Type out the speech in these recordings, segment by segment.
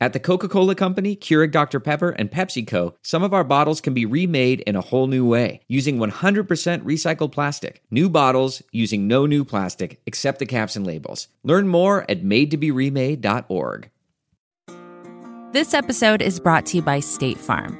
At the Coca Cola Company, Keurig Dr. Pepper, and PepsiCo, some of our bottles can be remade in a whole new way using 100% recycled plastic. New bottles using no new plastic except the caps and labels. Learn more at madetoberemade.org. This episode is brought to you by State Farm.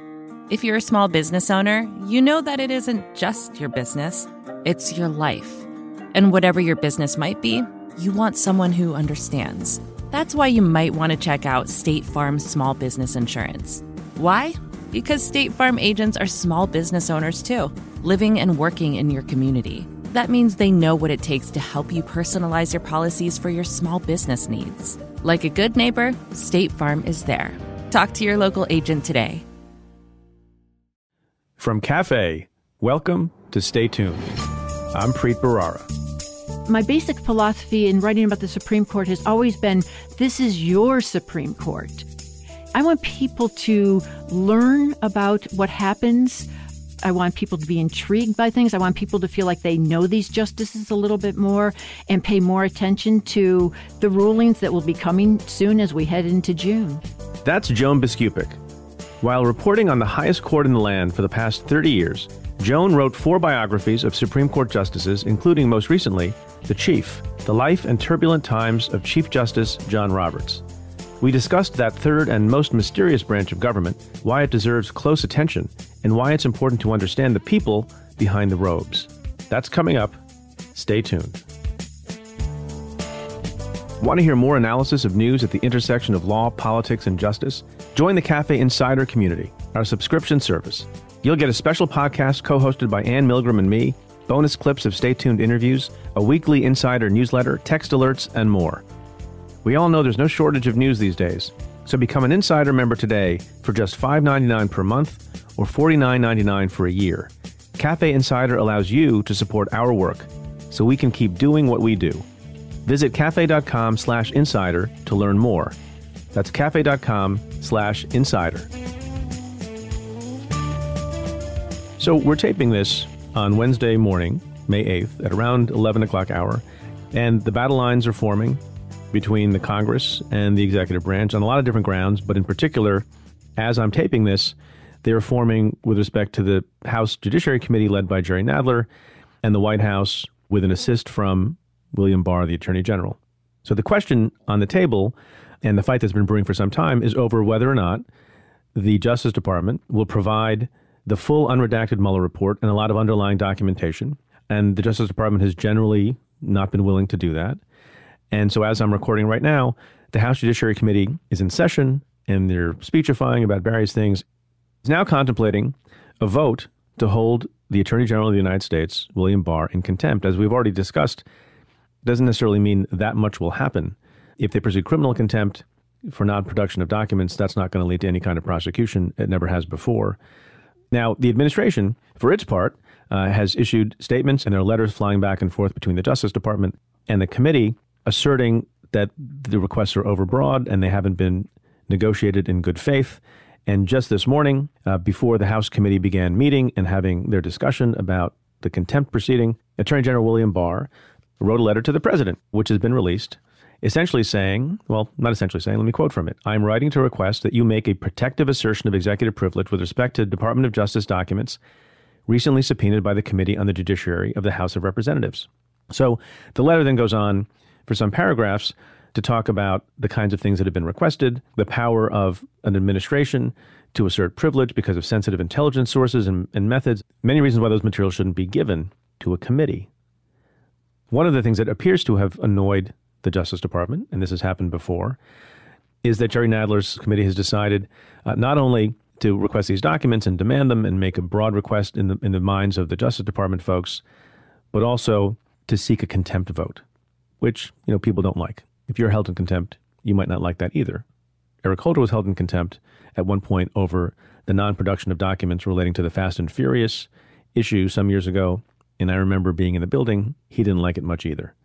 If you're a small business owner, you know that it isn't just your business, it's your life. And whatever your business might be, you want someone who understands. That's why you might want to check out State Farm Small Business Insurance. Why? Because State Farm agents are small business owners too, living and working in your community. That means they know what it takes to help you personalize your policies for your small business needs. Like a good neighbor, State Farm is there. Talk to your local agent today. From Cafe, welcome to Stay Tuned. I'm Preet Bharara. My basic philosophy in writing about the Supreme Court has always been this is your Supreme Court. I want people to learn about what happens. I want people to be intrigued by things. I want people to feel like they know these justices a little bit more and pay more attention to the rulings that will be coming soon as we head into June. That's Joan Biskupic. While reporting on the highest court in the land for the past 30 years, Joan wrote four biographies of Supreme Court justices, including most recently, The Chief The Life and Turbulent Times of Chief Justice John Roberts. We discussed that third and most mysterious branch of government, why it deserves close attention, and why it's important to understand the people behind the robes. That's coming up. Stay tuned. Want to hear more analysis of news at the intersection of law, politics, and justice? Join the Cafe Insider community, our subscription service. You'll get a special podcast co hosted by Anne Milgram and me, bonus clips of Stay Tuned interviews, a weekly insider newsletter, text alerts, and more. We all know there's no shortage of news these days, so become an insider member today for just $5.99 per month or $49.99 for a year. Cafe Insider allows you to support our work so we can keep doing what we do. Visit cafe.com slash insider to learn more. That's cafe.com slash insider. So we're taping this on Wednesday morning, May 8th, at around 11 o'clock hour, and the battle lines are forming between the Congress and the executive branch on a lot of different grounds, but in particular, as I'm taping this, they are forming with respect to the House Judiciary Committee led by Jerry Nadler and the White House with an assist from William Barr, the Attorney General. So the question on the table and the fight that's been brewing for some time is over whether or not the Justice Department will provide the full unredacted Mueller report and a lot of underlying documentation. And the Justice Department has generally not been willing to do that. And so, as I'm recording right now, the House Judiciary Committee is in session and they're speechifying about various things. It's now contemplating a vote to hold the Attorney General of the United States, William Barr, in contempt. As we've already discussed, doesn't necessarily mean that much will happen. If they pursue criminal contempt for non production of documents, that's not going to lead to any kind of prosecution. It never has before. Now, the administration, for its part, uh, has issued statements and there are letters flying back and forth between the Justice Department and the committee asserting that the requests are overbroad and they haven't been negotiated in good faith. And just this morning, uh, before the House committee began meeting and having their discussion about the contempt proceeding, Attorney General William Barr wrote a letter to the president, which has been released, essentially saying, well, not essentially saying, let me quote from it. I'm writing to request that you make a protective assertion of executive privilege with respect to Department of Justice documents recently subpoenaed by the Committee on the Judiciary of the House of Representatives. So the letter then goes on for some paragraphs to talk about the kinds of things that have been requested, the power of an administration to assert privilege because of sensitive intelligence sources and, and methods, many reasons why those materials shouldn't be given to a committee. One of the things that appears to have annoyed the Justice Department, and this has happened before, is that Jerry Nadler's committee has decided uh, not only to request these documents and demand them and make a broad request in the in the minds of the Justice Department folks, but also to seek a contempt vote, which you know people don't like. If you're held in contempt, you might not like that either. Eric Holder was held in contempt at one point over the non-production of documents relating to the Fast and Furious issue some years ago, and I remember being in the building. He didn't like it much either.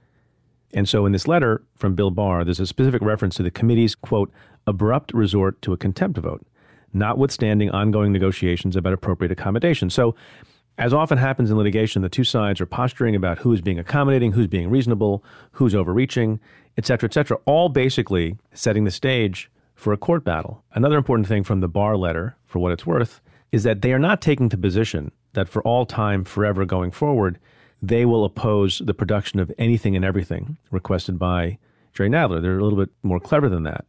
And so in this letter from Bill Barr, there's a specific reference to the committee's, quote, abrupt resort to a contempt vote, notwithstanding ongoing negotiations about appropriate accommodation. So, as often happens in litigation, the two sides are posturing about who's being accommodating, who's being reasonable, who's overreaching, et cetera, et cetera, all basically setting the stage for a court battle. Another important thing from the Barr letter, for what it's worth, is that they are not taking the position that for all time, forever going forward, they will oppose the production of anything and everything requested by Jerry Nadler. They're a little bit more clever than that.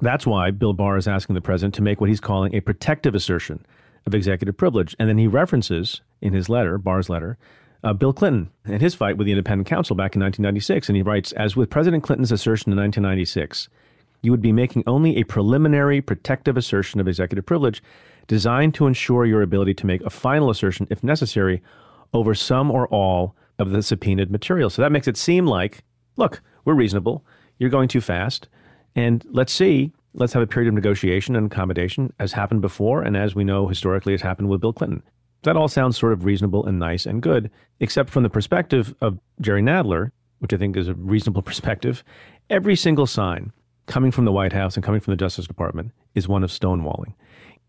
That's why Bill Barr is asking the president to make what he's calling a protective assertion of executive privilege. And then he references in his letter, Barr's letter, uh, Bill Clinton and his fight with the independent counsel back in 1996. And he writes As with President Clinton's assertion in 1996, you would be making only a preliminary protective assertion of executive privilege designed to ensure your ability to make a final assertion, if necessary, over some or all of the subpoenaed material. So that makes it seem like, look, we're reasonable. You're going too fast. And let's see, let's have a period of negotiation and accommodation, as happened before, and as we know historically has happened with Bill Clinton. That all sounds sort of reasonable and nice and good, except from the perspective of Jerry Nadler, which I think is a reasonable perspective. Every single sign coming from the White House and coming from the Justice Department is one of stonewalling.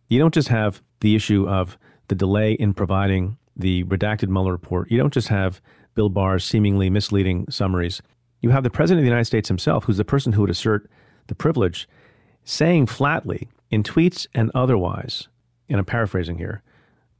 You don't just have the issue of the delay in providing the redacted Mueller report. You don't just have Bill Barr's seemingly misleading summaries. You have the President of the United States himself, who's the person who would assert the privilege, saying flatly in tweets and otherwise, and I'm paraphrasing here,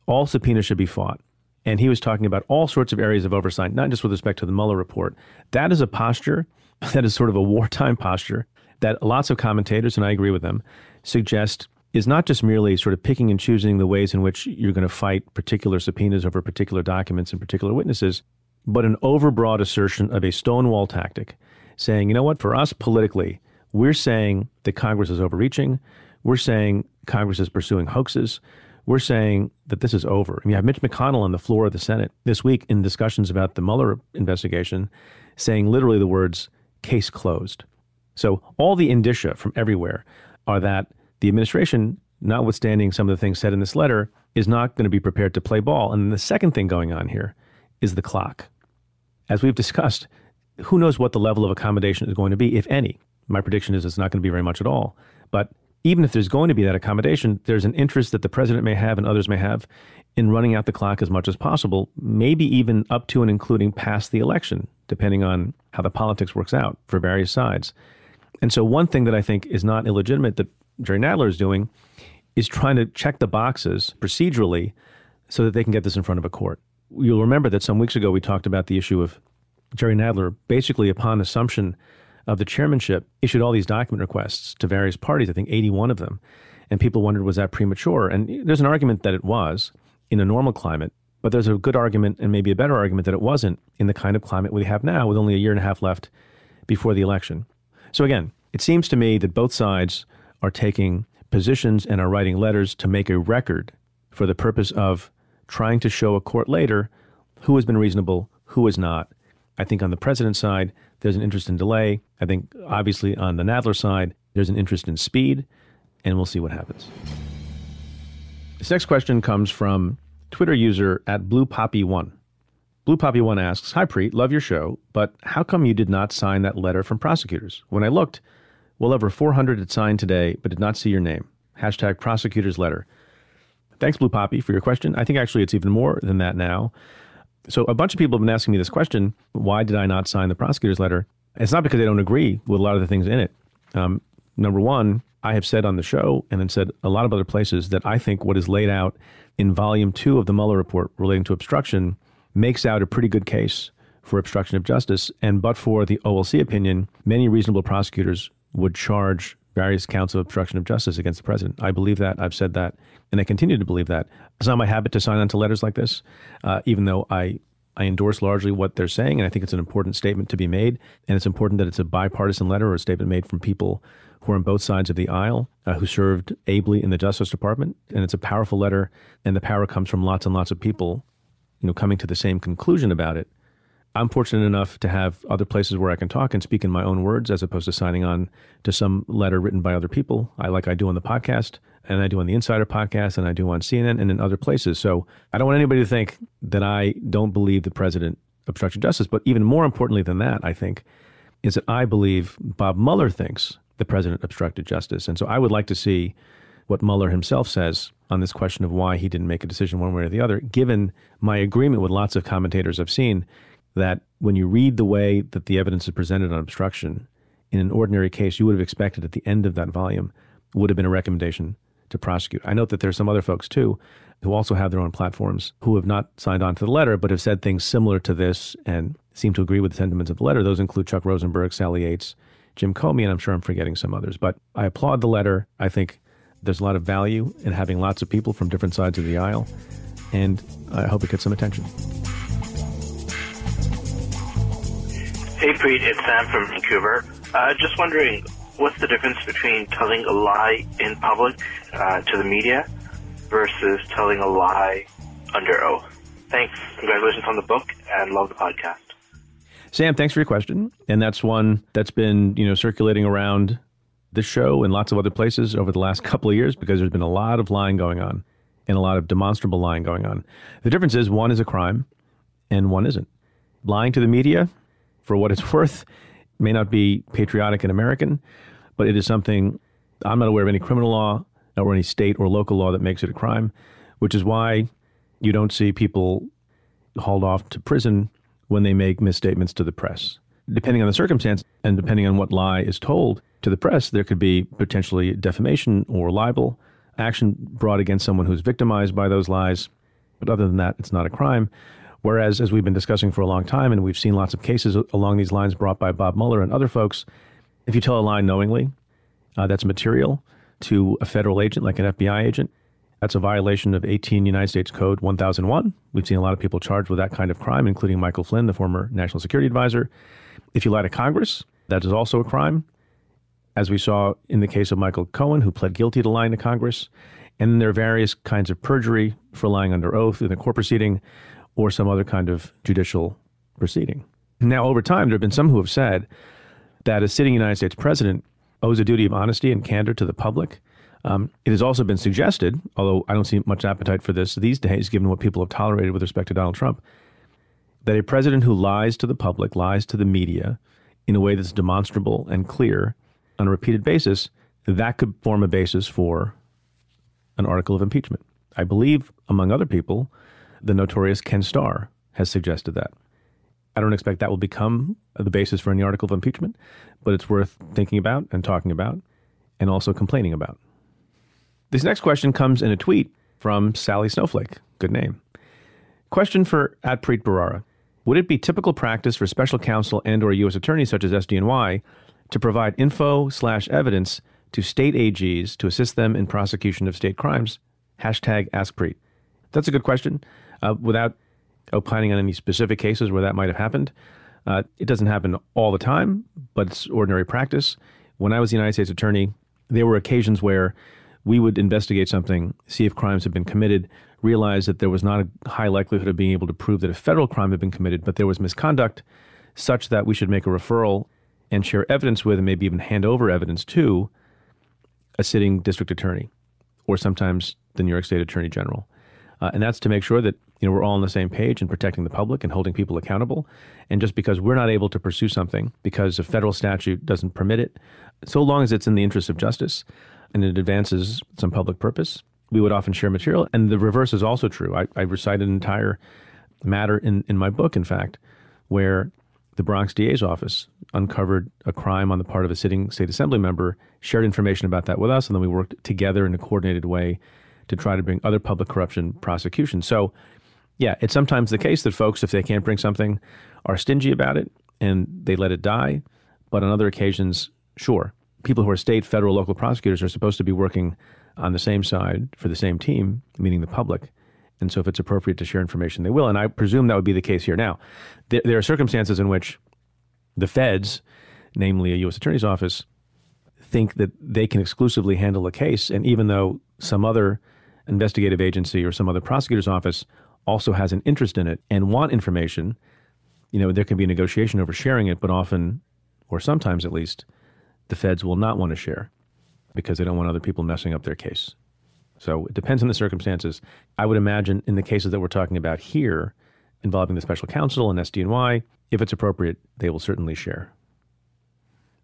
all subpoenas should be fought. And he was talking about all sorts of areas of oversight, not just with respect to the Mueller report. That is a posture that is sort of a wartime posture that lots of commentators, and I agree with them, suggest is not just merely sort of picking and choosing the ways in which you're going to fight particular subpoenas over particular documents and particular witnesses, but an overbroad assertion of a stonewall tactic, saying, you know what, for us politically, we're saying that Congress is overreaching. We're saying Congress is pursuing hoaxes. We're saying that this is over. And you have Mitch McConnell on the floor of the Senate this week in discussions about the Mueller investigation saying literally the words, case closed. So all the indicia from everywhere are that the administration, notwithstanding some of the things said in this letter, is not going to be prepared to play ball. And the second thing going on here is the clock. As we've discussed, who knows what the level of accommodation is going to be, if any. My prediction is it's not going to be very much at all. But even if there's going to be that accommodation, there's an interest that the president may have and others may have in running out the clock as much as possible, maybe even up to and including past the election, depending on how the politics works out for various sides. And so, one thing that I think is not illegitimate that Jerry Nadler is doing is trying to check the boxes procedurally so that they can get this in front of a court. You'll remember that some weeks ago we talked about the issue of Jerry Nadler basically upon assumption of the chairmanship, issued all these document requests to various parties, I think 81 of them. And people wondered, was that premature? And there's an argument that it was in a normal climate, but there's a good argument and maybe a better argument that it wasn't in the kind of climate we have now with only a year and a half left before the election. So again, it seems to me that both sides are taking positions and are writing letters to make a record for the purpose of trying to show a court later who has been reasonable, who has not. I think on the president's side, there's an interest in delay. I think obviously on the Nadler side, there's an interest in speed, and we'll see what happens. This next question comes from Twitter user at Blue Poppy One. Blue Poppy One asks, "Hi Preet, love your show, but how come you did not sign that letter from prosecutors? When I looked, well over 400 had signed today, but did not see your name. Hashtag prosecutors letter." Thanks, Blue Poppy, for your question. I think actually it's even more than that now. So a bunch of people have been asking me this question: Why did I not sign the prosecutor's letter? It's not because I don't agree with a lot of the things in it. Um, number one, I have said on the show and then said a lot of other places that I think what is laid out in volume two of the Mueller report relating to obstruction makes out a pretty good case for obstruction of justice. And but for the OLC opinion, many reasonable prosecutors would charge various counts of obstruction of justice against the president. I believe that. I've said that and I continue to believe that. It's not my habit to sign on to letters like this, uh, even though I I endorse largely what they're saying, and I think it's an important statement to be made. And it's important that it's a bipartisan letter or a statement made from people who are on both sides of the aisle, uh, who served ably in the Justice Department. And it's a powerful letter, and the power comes from lots and lots of people, you know, coming to the same conclusion about it. I'm fortunate enough to have other places where I can talk and speak in my own words as opposed to signing on to some letter written by other people. I like I do on the podcast and I do on the Insider podcast, and I do on CNN and in other places. So I don't want anybody to think that I don't believe the president obstructed justice. But even more importantly than that, I think, is that I believe Bob Mueller thinks the president obstructed justice. And so I would like to see what Mueller himself says on this question of why he didn't make a decision one way or the other, given my agreement with lots of commentators I've seen that when you read the way that the evidence is presented on obstruction, in an ordinary case, you would have expected at the end of that volume would have been a recommendation to prosecute. I note that there's some other folks too who also have their own platforms who have not signed on to the letter but have said things similar to this and seem to agree with the sentiments of the letter. Those include Chuck Rosenberg, Sally Yates, Jim Comey, and I'm sure I'm forgetting some others. But I applaud the letter. I think there's a lot of value in having lots of people from different sides of the aisle, and I hope it gets some attention. Hey, Preet, it's Sam from Vancouver. Uh, just wondering, what's the difference between telling a lie in public uh, to the media versus telling a lie under oath? Thanks. Congratulations on the book and love the podcast. Sam, thanks for your question. And that's one that's been, you know, circulating around this show and lots of other places over the last couple of years because there's been a lot of lying going on and a lot of demonstrable lying going on. The difference is one is a crime and one isn't. Lying to the media, for what it's worth, may not be patriotic and American, but it is something I'm not aware of any criminal law or any state or local law that makes it a crime, which is why you don't see people hauled off to prison when they make misstatements to the press. Depending on the circumstance and depending on what lie is told to the press, there could be potentially defamation or libel action brought against someone who's victimized by those lies. But other than that, it's not a crime. Whereas, as we've been discussing for a long time, and we've seen lots of cases along these lines brought by Bob Mueller and other folks, if you tell a lie knowingly, uh, that's material to a federal agent like an FBI agent. That's a violation of 18 United States Code 1001. We've seen a lot of people charged with that kind of crime, including Michael Flynn, the former national security advisor. If you lie to Congress, that is also a crime, as we saw in the case of Michael Cohen, who pled guilty to lying to Congress. And there are various kinds of perjury for lying under oath in a court proceeding or some other kind of judicial proceeding. Now, over time, there have been some who have said that a sitting United States president owes a duty of honesty and candor to the public. Um, it has also been suggested, although I don't see much appetite for this these days, given what people have tolerated with respect to Donald Trump, that a president who lies to the public, lies to the media in a way that's demonstrable and clear on a repeated basis, that could form a basis for an article of impeachment. I believe, among other people, the notorious Ken Starr has suggested that. I don't expect that will become the basis for any article of impeachment, but it's worth thinking about and talking about and also complaining about. This next question comes in a tweet from Sally Snowflake. Good name. Question for Atpreet Bharara. Would it be typical practice for special counsel and or U.S. attorneys such as SDNY to provide info slash evidence to state AGs to assist them in prosecution of state crimes? Hashtag AskPreet. That's a good question. Uh, without opining on any specific cases where that might have happened, uh, it doesn't happen all the time, but it's ordinary practice. When I was the United States Attorney, there were occasions where we would investigate something, see if crimes had been committed, realize that there was not a high likelihood of being able to prove that a federal crime had been committed, but there was misconduct such that we should make a referral and share evidence with and maybe even hand over evidence to a sitting district attorney or sometimes the New York State Attorney General. Uh, and that's to make sure that you know we're all on the same page in protecting the public and holding people accountable. And just because we're not able to pursue something because a federal statute doesn't permit it, so long as it's in the interest of justice and it advances some public purpose, we would often share material. And the reverse is also true. I, I recite an entire matter in, in my book, in fact, where the Bronx DA's office uncovered a crime on the part of a sitting state assembly member, shared information about that with us, and then we worked together in a coordinated way to try to bring other public corruption prosecutions. So, yeah, it's sometimes the case that folks, if they can't bring something, are stingy about it and they let it die. But on other occasions, sure, people who are state, federal, local prosecutors are supposed to be working on the same side for the same team, meaning the public. And so, if it's appropriate to share information, they will. And I presume that would be the case here. Now, there, are circumstances in which the feds, namely a U.S. Attorney's Office, think that they can exclusively handle a case. And even though some other investigative agency or some other prosecutor's office also has an interest in it and want information, you know, there can be negotiation over sharing it, but often, or sometimes at least, the feds will not want to share because they don't want other people messing up their case. So it depends on the circumstances. I would imagine in the cases that we're talking about here, involving the special counsel and SDNY, if it's appropriate, they will certainly share.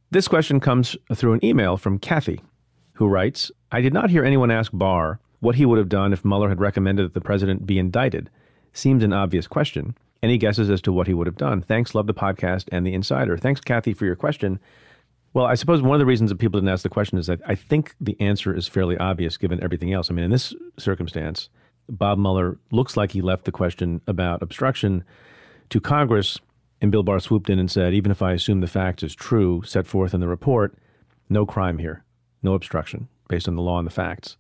This question comes through an email from Kathy, who writes I did not hear anyone ask Barr what he would have done if Mueller had recommended that the president be indicted. Seemed an obvious question. Any guesses as to what he would have done? Thanks, love the podcast and the insider. Thanks, Kathy, for your question. Well, I suppose one of the reasons that people didn't ask the question is that I think the answer is fairly obvious given everything else. I mean, in this circumstance, Bob Mueller looks like he left the question about obstruction to Congress, and Bill Barr swooped in and said, even if I assume the fact is true, set forth in the report, no crime here, no obstruction based on the law and the facts.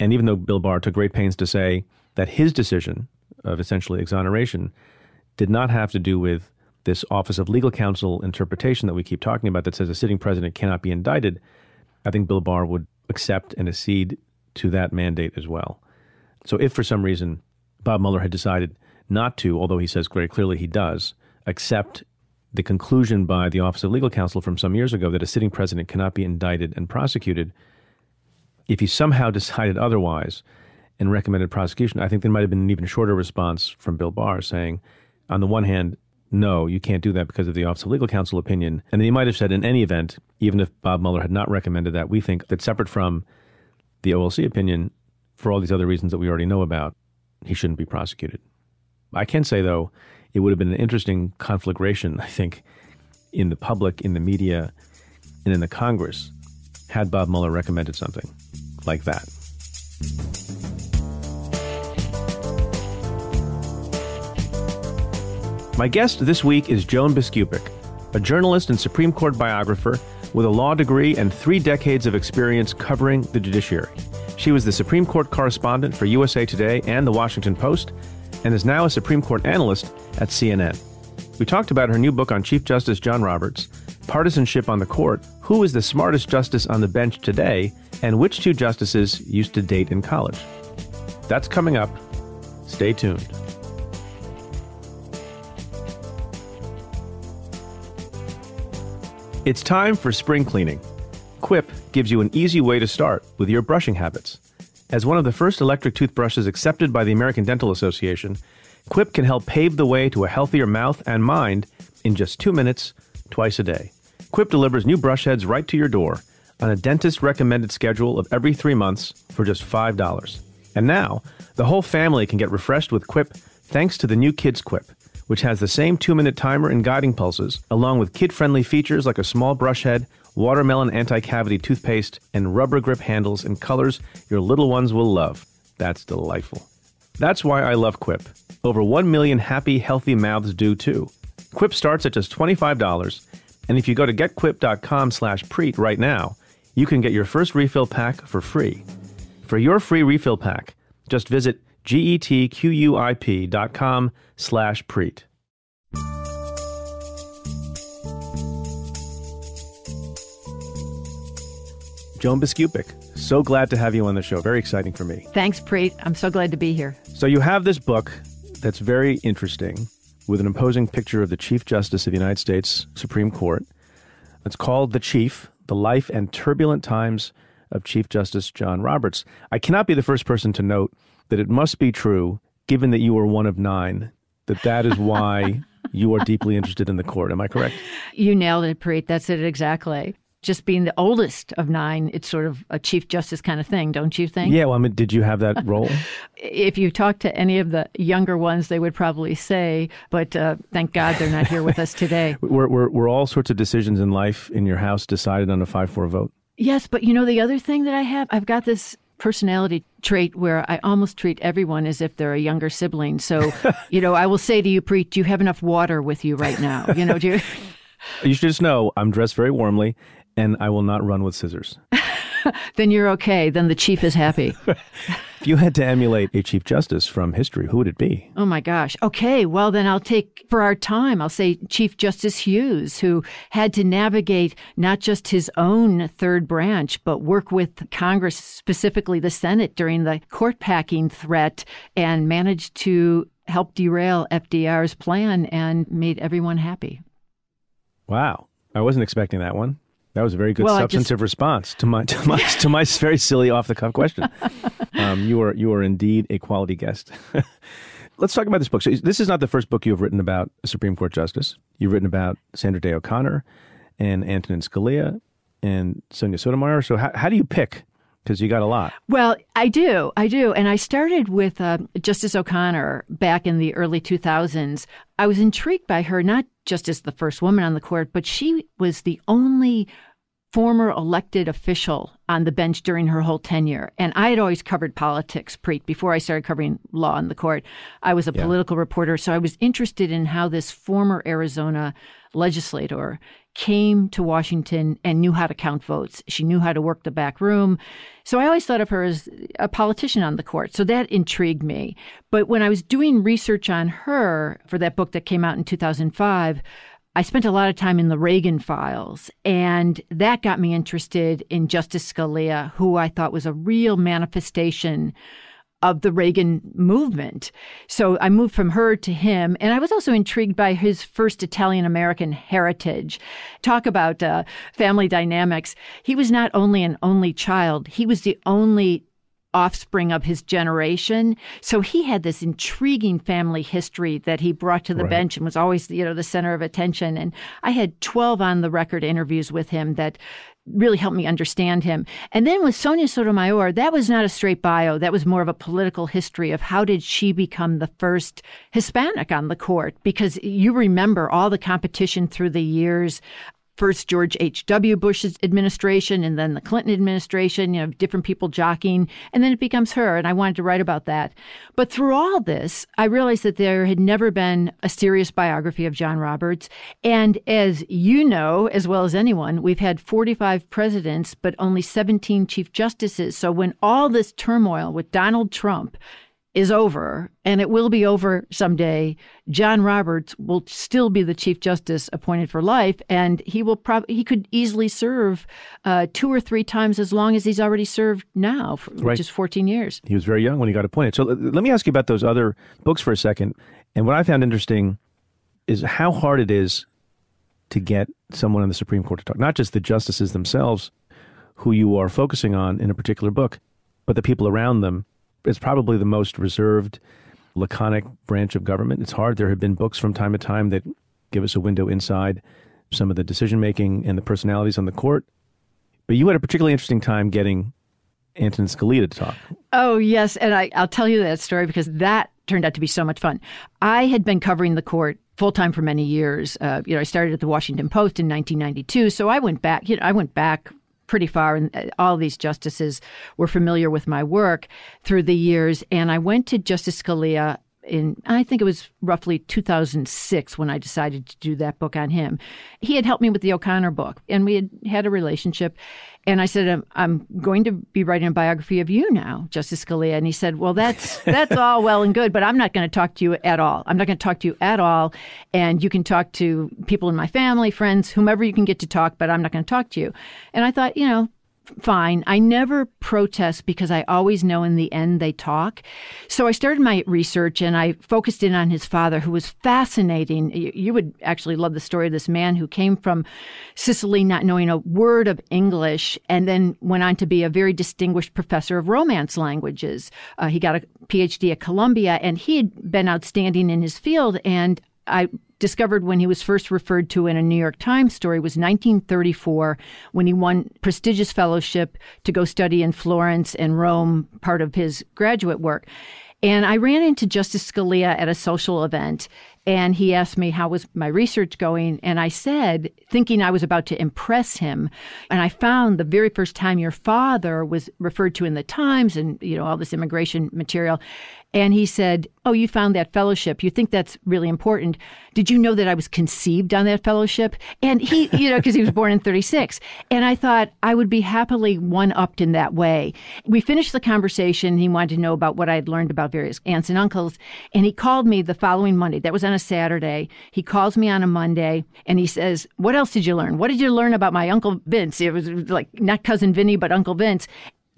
And even though Bill Barr took great pains to say that his decision of essentially exoneration did not have to do with this Office of Legal Counsel interpretation that we keep talking about that says a sitting president cannot be indicted, I think Bill Barr would accept and accede to that mandate as well. So if for some reason Bob Mueller had decided not to, although he says very clearly he does, accept the conclusion by the Office of Legal Counsel from some years ago that a sitting president cannot be indicted and prosecuted, if he somehow decided otherwise and recommended prosecution, I think there might have been an even shorter response from Bill Barr saying, on the one hand, no, you can't do that because of the Office of Legal Counsel opinion. And then he might have said, in any event, even if Bob Mueller had not recommended that, we think that separate from the OLC opinion, for all these other reasons that we already know about, he shouldn't be prosecuted. I can say, though, it would have been an interesting conflagration, I think, in the public, in the media, and in the Congress had Bob Mueller recommended something like that. My guest this week is Joan Biskupic, a journalist and Supreme Court biographer with a law degree and three decades of experience covering the judiciary. She was the Supreme Court correspondent for USA Today and The Washington Post, and is now a Supreme Court analyst at CNN. We talked about her new book on Chief Justice John Roberts, partisanship on the court, who is the smartest justice on the bench today, and which two justices used to date in college. That's coming up. Stay tuned. It's time for spring cleaning. Quip gives you an easy way to start with your brushing habits. As one of the first electric toothbrushes accepted by the American Dental Association, Quip can help pave the way to a healthier mouth and mind in just two minutes, twice a day. Quip delivers new brush heads right to your door on a dentist recommended schedule of every three months for just $5. And now, the whole family can get refreshed with Quip thanks to the new Kids Quip which has the same two minute timer and guiding pulses, along with kid friendly features like a small brush head, watermelon anti cavity toothpaste, and rubber grip handles in colors your little ones will love. That's delightful. That's why I love Quip. Over 1 million happy, healthy mouths do too. Quip starts at just $25, and if you go to getquip.com slash preet right now, you can get your first refill pack for free. For your free refill pack, just visit getquip.com slash preet. Joan Biskupic, so glad to have you on the show. Very exciting for me. Thanks, Preet. I'm so glad to be here. So you have this book that's very interesting with an imposing picture of the Chief Justice of the United States Supreme Court. It's called The Chief, The Life and Turbulent Times of Chief Justice John Roberts. I cannot be the first person to note that it must be true, given that you are one of nine, that that is why you are deeply interested in the court. Am I correct? You nailed it, Preet. That's it exactly. Just being the oldest of nine, it's sort of a Chief Justice kind of thing, don't you think? Yeah, well, I mean, did you have that role? if you talk to any of the younger ones, they would probably say, but uh, thank God they're not here with us today. Were, were, were all sorts of decisions in life in your house decided on a 5 4 vote? Yes, but you know, the other thing that I have, I've got this personality trait where I almost treat everyone as if they're a younger sibling. So, you know, I will say to you, Preet, do you have enough water with you right now? You know, do you? You should just know I'm dressed very warmly and I will not run with scissors. then you're okay. Then the chief is happy. if you had to emulate a chief justice from history, who would it be? Oh my gosh. Okay. Well, then I'll take for our time, I'll say Chief Justice Hughes, who had to navigate not just his own third branch, but work with Congress, specifically the Senate, during the court packing threat and managed to help derail FDR's plan and made everyone happy. Wow. I wasn't expecting that one. That was a very good well, substantive just... response to my to my, to my very silly off the cuff question. Um, you are you are indeed a quality guest. Let's talk about this book. So this is not the first book you have written about a Supreme Court justice. You've written about Sandra Day O'Connor and Antonin Scalia and Sonia Sotomayor. So how, how do you pick? Because you got a lot. Well, I do. I do. And I started with uh, Justice O'Connor back in the early 2000s. I was intrigued by her, not just as the first woman on the court, but she was the only former elected official on the bench during her whole tenure. And I had always covered politics pre before I started covering law in the court. I was a yeah. political reporter, so I was interested in how this former Arizona legislator came to Washington and knew how to count votes. She knew how to work the back room. So I always thought of her as a politician on the court. So that intrigued me. But when I was doing research on her for that book that came out in 2005, I spent a lot of time in the Reagan files, and that got me interested in Justice Scalia, who I thought was a real manifestation of the Reagan movement. So I moved from her to him. And I was also intrigued by his first Italian American heritage. Talk about uh, family dynamics. He was not only an only child, he was the only offspring of his generation. So he had this intriguing family history that he brought to the right. bench and was always, you know, the center of attention. And I had 12 on the record interviews with him that really helped me understand him. And then with Sonia Sotomayor, that was not a straight bio. That was more of a political history of how did she become the first Hispanic on the court? Because you remember all the competition through the years first George H.W. Bush's administration and then the Clinton administration, you know, different people jockeying, and then it becomes her. And I wanted to write about that. But through all this, I realized that there had never been a serious biography of John Roberts. And as you know, as well as anyone, we've had 45 presidents, but only 17 chief justices. So when all this turmoil with Donald Trump is over, and it will be over someday. John Roberts will still be the Chief Justice appointed for life, and he will probably he could easily serve uh, two or three times as long as he's already served now, which right. is 14 years. He was very young when he got appointed. So let me ask you about those other books for a second. And what I found interesting is how hard it is to get someone on the Supreme Court to talk, not just the justices themselves, who you are focusing on in a particular book, but the people around them it's probably the most reserved, laconic branch of government. It's hard. There have been books from time to time that give us a window inside some of the decision making and the personalities on the court. But you had a particularly interesting time getting Antonin Scalia to talk. Oh, yes. And I, I'll tell you that story because that turned out to be so much fun. I had been covering the court full time for many years. Uh, you know, I started at the Washington Post in 1992, so I went back. You know, I went back pretty far, and uh, all these justices were familiar with my work through the years. And I went to Justice Scalia in I think it was roughly 2006 when I decided to do that book on him. He had helped me with the O'Connor book, and we had had a relationship. And I said, I'm, I'm going to be writing a biography of you now, Justice Scalia. And he said, Well, that's that's all well and good, but I'm not going to talk to you at all. I'm not going to talk to you at all. And you can talk to people in my family, friends, whomever you can get to talk, but I'm not going to talk to you. And I thought, you know, fine. I never protest because I always know in the end they talk. So I started my research and I focused in on his father, who was fascinating. You would actually love the story of this man who came from Sicily not knowing a word of English and then went on to be a very distinguished professor of Romance languages. Uh, he got a PhD at Columbia and he had been outstanding in his field. And I discovered when he was first referred to in a New York Times story was 1934 when he won prestigious fellowship to go study in Florence and Rome, part of his graduate work. And I ran into Justice Scalia at a social event, and he asked me how was my research going, and I said, thinking I was about to impress him, and I found the very first time your father was referred to in the Times and you know all this immigration material, and he said, Oh, you found that fellowship. You think that's really important. Did you know that I was conceived on that fellowship? And he, you know, because he was born in 36. And I thought I would be happily one upped in that way. We finished the conversation. He wanted to know about what I had learned about various aunts and uncles. And he called me the following Monday. That was on a Saturday. He calls me on a Monday and he says, What else did you learn? What did you learn about my Uncle Vince? It was like not cousin Vinny, but Uncle Vince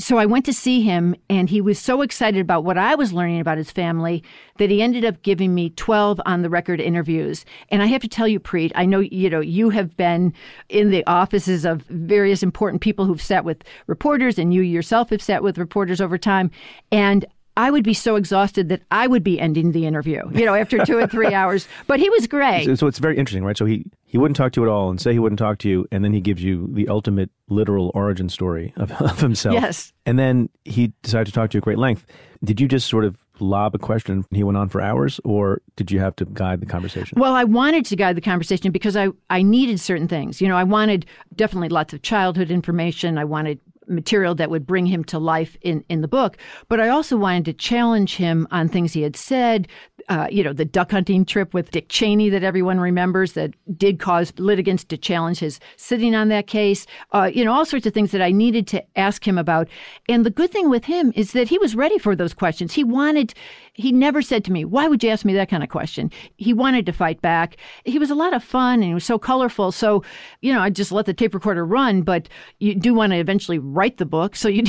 so I went to see him, and he was so excited about what I was learning about his family that he ended up giving me 12 on the record interviews. And I have to tell you, Preet, I know you know you have been in the offices of various important people who've sat with reporters, and you yourself have sat with reporters over time. And I would be so exhausted that I would be ending the interview, you know, after two or three hours. But he was great. So, so it's very interesting, right? So he, he wouldn't talk to you at all and say he wouldn't talk to you. And then he gives you the ultimate literal origin story of, of himself. Yes. And then he decided to talk to you at great length. Did you just sort of lob a question and he went on for hours or did you have to guide the conversation? Well, I wanted to guide the conversation because I, I needed certain things. You know, I wanted definitely lots of childhood information. I wanted material that would bring him to life in, in the book. But I also wanted to challenge him on things he had said. Uh, you know, the duck hunting trip with Dick Cheney that everyone remembers that did cause litigants to challenge his sitting on that case. Uh, you know, all sorts of things that I needed to ask him about. And the good thing with him is that he was ready for those questions. He wanted, he never said to me, Why would you ask me that kind of question? He wanted to fight back. He was a lot of fun and he was so colorful. So, you know, I just let the tape recorder run, but you do want to eventually write the book. So you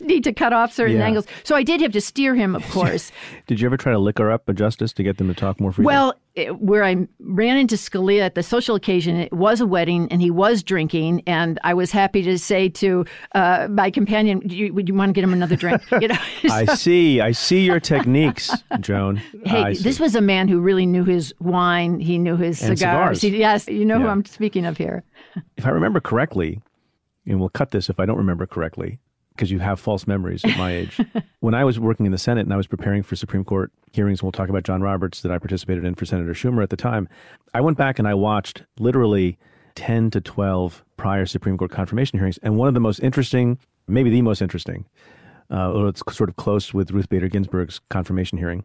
need to cut off certain Yeah. angles. So I did have to steer him, of course. Did you ever try to liquor up a justice to get them to talk more freely? Well, it, where I ran into Scalia at the social occasion, it was a wedding, and he was drinking, and I was happy to say to uh, my companion, you, "Would you want to get him another drink?" You know. I see. I see your techniques, Joan. Hey, I see. this was a man who really knew his wine. He knew his cigars. cigars. He- yes, you know who I'm speaking of here. if I remember correctly, and we'll cut this if I don't remember correctly, because you have false memories at my age. when I was working in the Senate and I was preparing for Supreme Court hearings, and we'll talk about John Roberts that I participated in for Senator Schumer at the time, I went back and I watched literally 10 to 12 prior Supreme Court confirmation hearings. And one of the most interesting, maybe the most interesting, uh, or it's sort of close with Ruth Bader Ginsburg's confirmation hearing,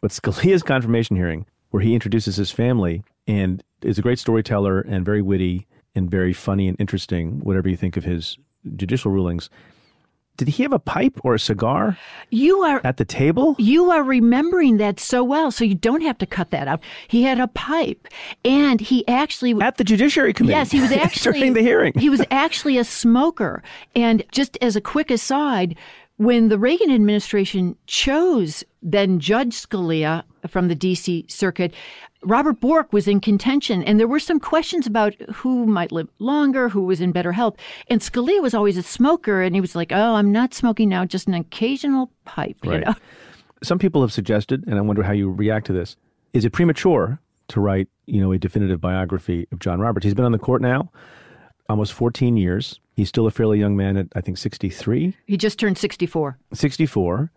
but Scalia's confirmation hearing, where he introduces his family and is a great storyteller and very witty and very funny and interesting, whatever you think of his judicial rulings. Did he have a pipe or a cigar You are at the table? You are remembering that so well, so you don't have to cut that out. He had a pipe, and he actually At the Judiciary Committee. Yes, he was actually during the hearing. he was actually a smoker. And just as a quick aside, when the Reagan administration chose then Judge Scalia from the D.C. Circuit, Robert Bork was in contention, and there were some questions about who might live longer, who was in better health. And Scalia was always a smoker, and he was like, "Oh, I'm not smoking now, just an occasional pipe." You Right. know. Some people have suggested, and I wonder how you react to this. Is it premature to write, you know, a definitive biography of John Roberts? He's been on the court now almost 14 years. He's still a fairly young man at, I think, 63, He just turned 64. 64.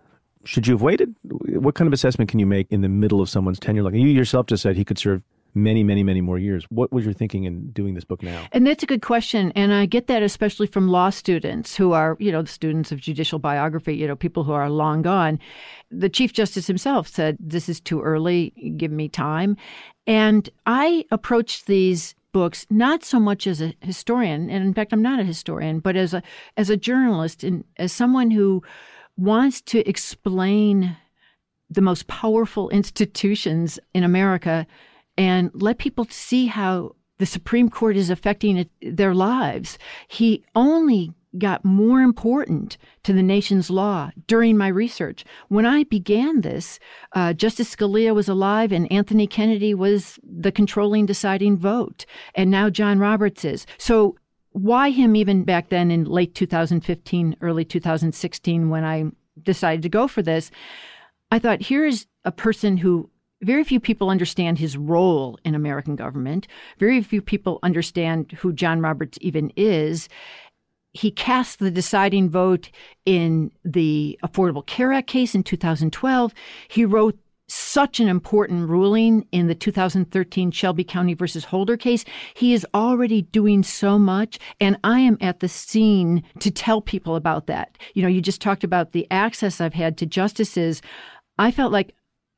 Should you have waited? What kind of assessment can you make in the middle of someone's tenure? Like you yourself just said, he could serve many, many, many more years. What was your thinking in doing this book now? And that's a good question. And I get that especially from law students who are, you know, the students of judicial biography, you know, people who are long gone. The Chief Justice himself said, This is too early, give me time. And I approached these books not so much as a historian, and in fact I'm not a historian, but as a as a journalist and as someone who wants to explain the most powerful institutions in America and let people see how the Supreme Court is affecting it, their lives. He only got more important to the nation's law during my research. When I began this, uh, Justice Scalia was alive and Anthony Kennedy was the controlling deciding vote. And now John Roberts is. So why him even back then in late 2015, early 2016, when I decided to go for this? I thought, here's a person who very few people understand his role in American government. Very few people understand who John Roberts even is. He cast the deciding vote in the Affordable Care Act case in 2012. He wrote such an important ruling in the 2013 Shelby County versus Holder case. He is already doing so much, and I am at the scene to tell people about that. You know, you just talked about the access I've had to justices. I felt like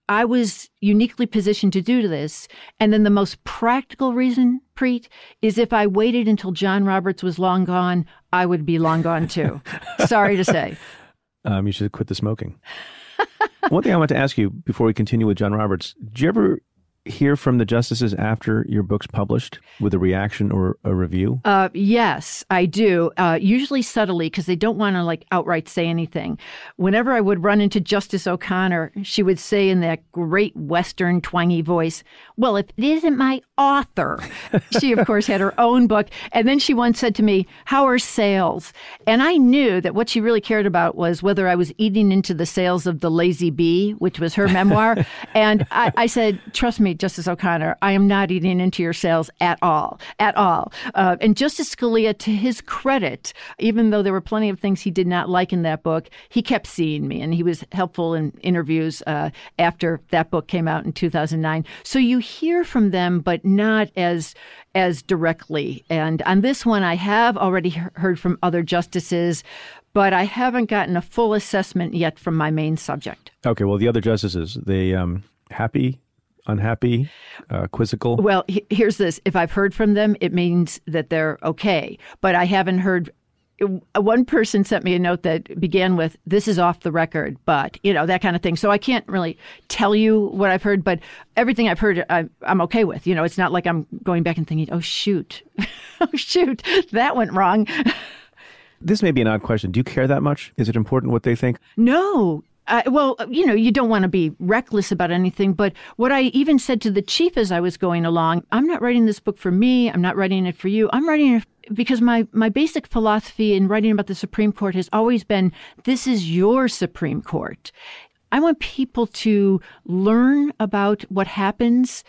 I was uniquely positioned to do this. And then the most practical reason, Preet, is if I waited until John Roberts was long gone, I would be long gone too. Sorry to say. Um, you should quit the smoking. One thing I want to ask you before we continue with John Roberts: Did you ever hear from the justices after your book's published with a reaction or a review? Uh, yes, I do. Uh, usually subtly because they don't want to like outright say anything. Whenever I would run into Justice O'Connor, she would say in that great Western twangy voice, "Well, if it isn't my author," she of course had her own book, and then she once said to me, "How are sales?" And I knew that what she really cared about was whether I was eating into the sales of the Lazy B, which was her memoir. and I, I said, "Trust me." Justice O'Connor, I am not eating into your sales at all, at all. Uh, and Justice Scalia, to his credit, even though there were plenty of things he did not like in that book, he kept seeing me and he was helpful in interviews uh, after that book came out in 2009. So you hear from them, but not as as directly. And on this one, I have already heard from other justices, but I haven't gotten a full assessment yet from my main subject. Okay, well, the other justices, they um, happy unhappy, uh, quizzical? Well, he, here's this. If I've heard from them, it means that they're okay. But I haven't heard. One person sent me a note that began with, This is off the record, but, you know, that kind of thing. So I can't really tell you what I've heard, but everything I've heard, I, I'm okay with. You know, it's not like I'm going back and thinking, Oh, shoot. oh, shoot. That went wrong. This may be an odd question. Do you care that much? Is it important what they think? No, uh, well, you know, you don't want to be reckless about anything, but what I even said to the chief as I was going along, I'm not writing this book for me. I'm not writing it for you. I'm writing it because my, my basic philosophy in writing about the Supreme Court has always been this is your Supreme Court. I want people to learn about what happens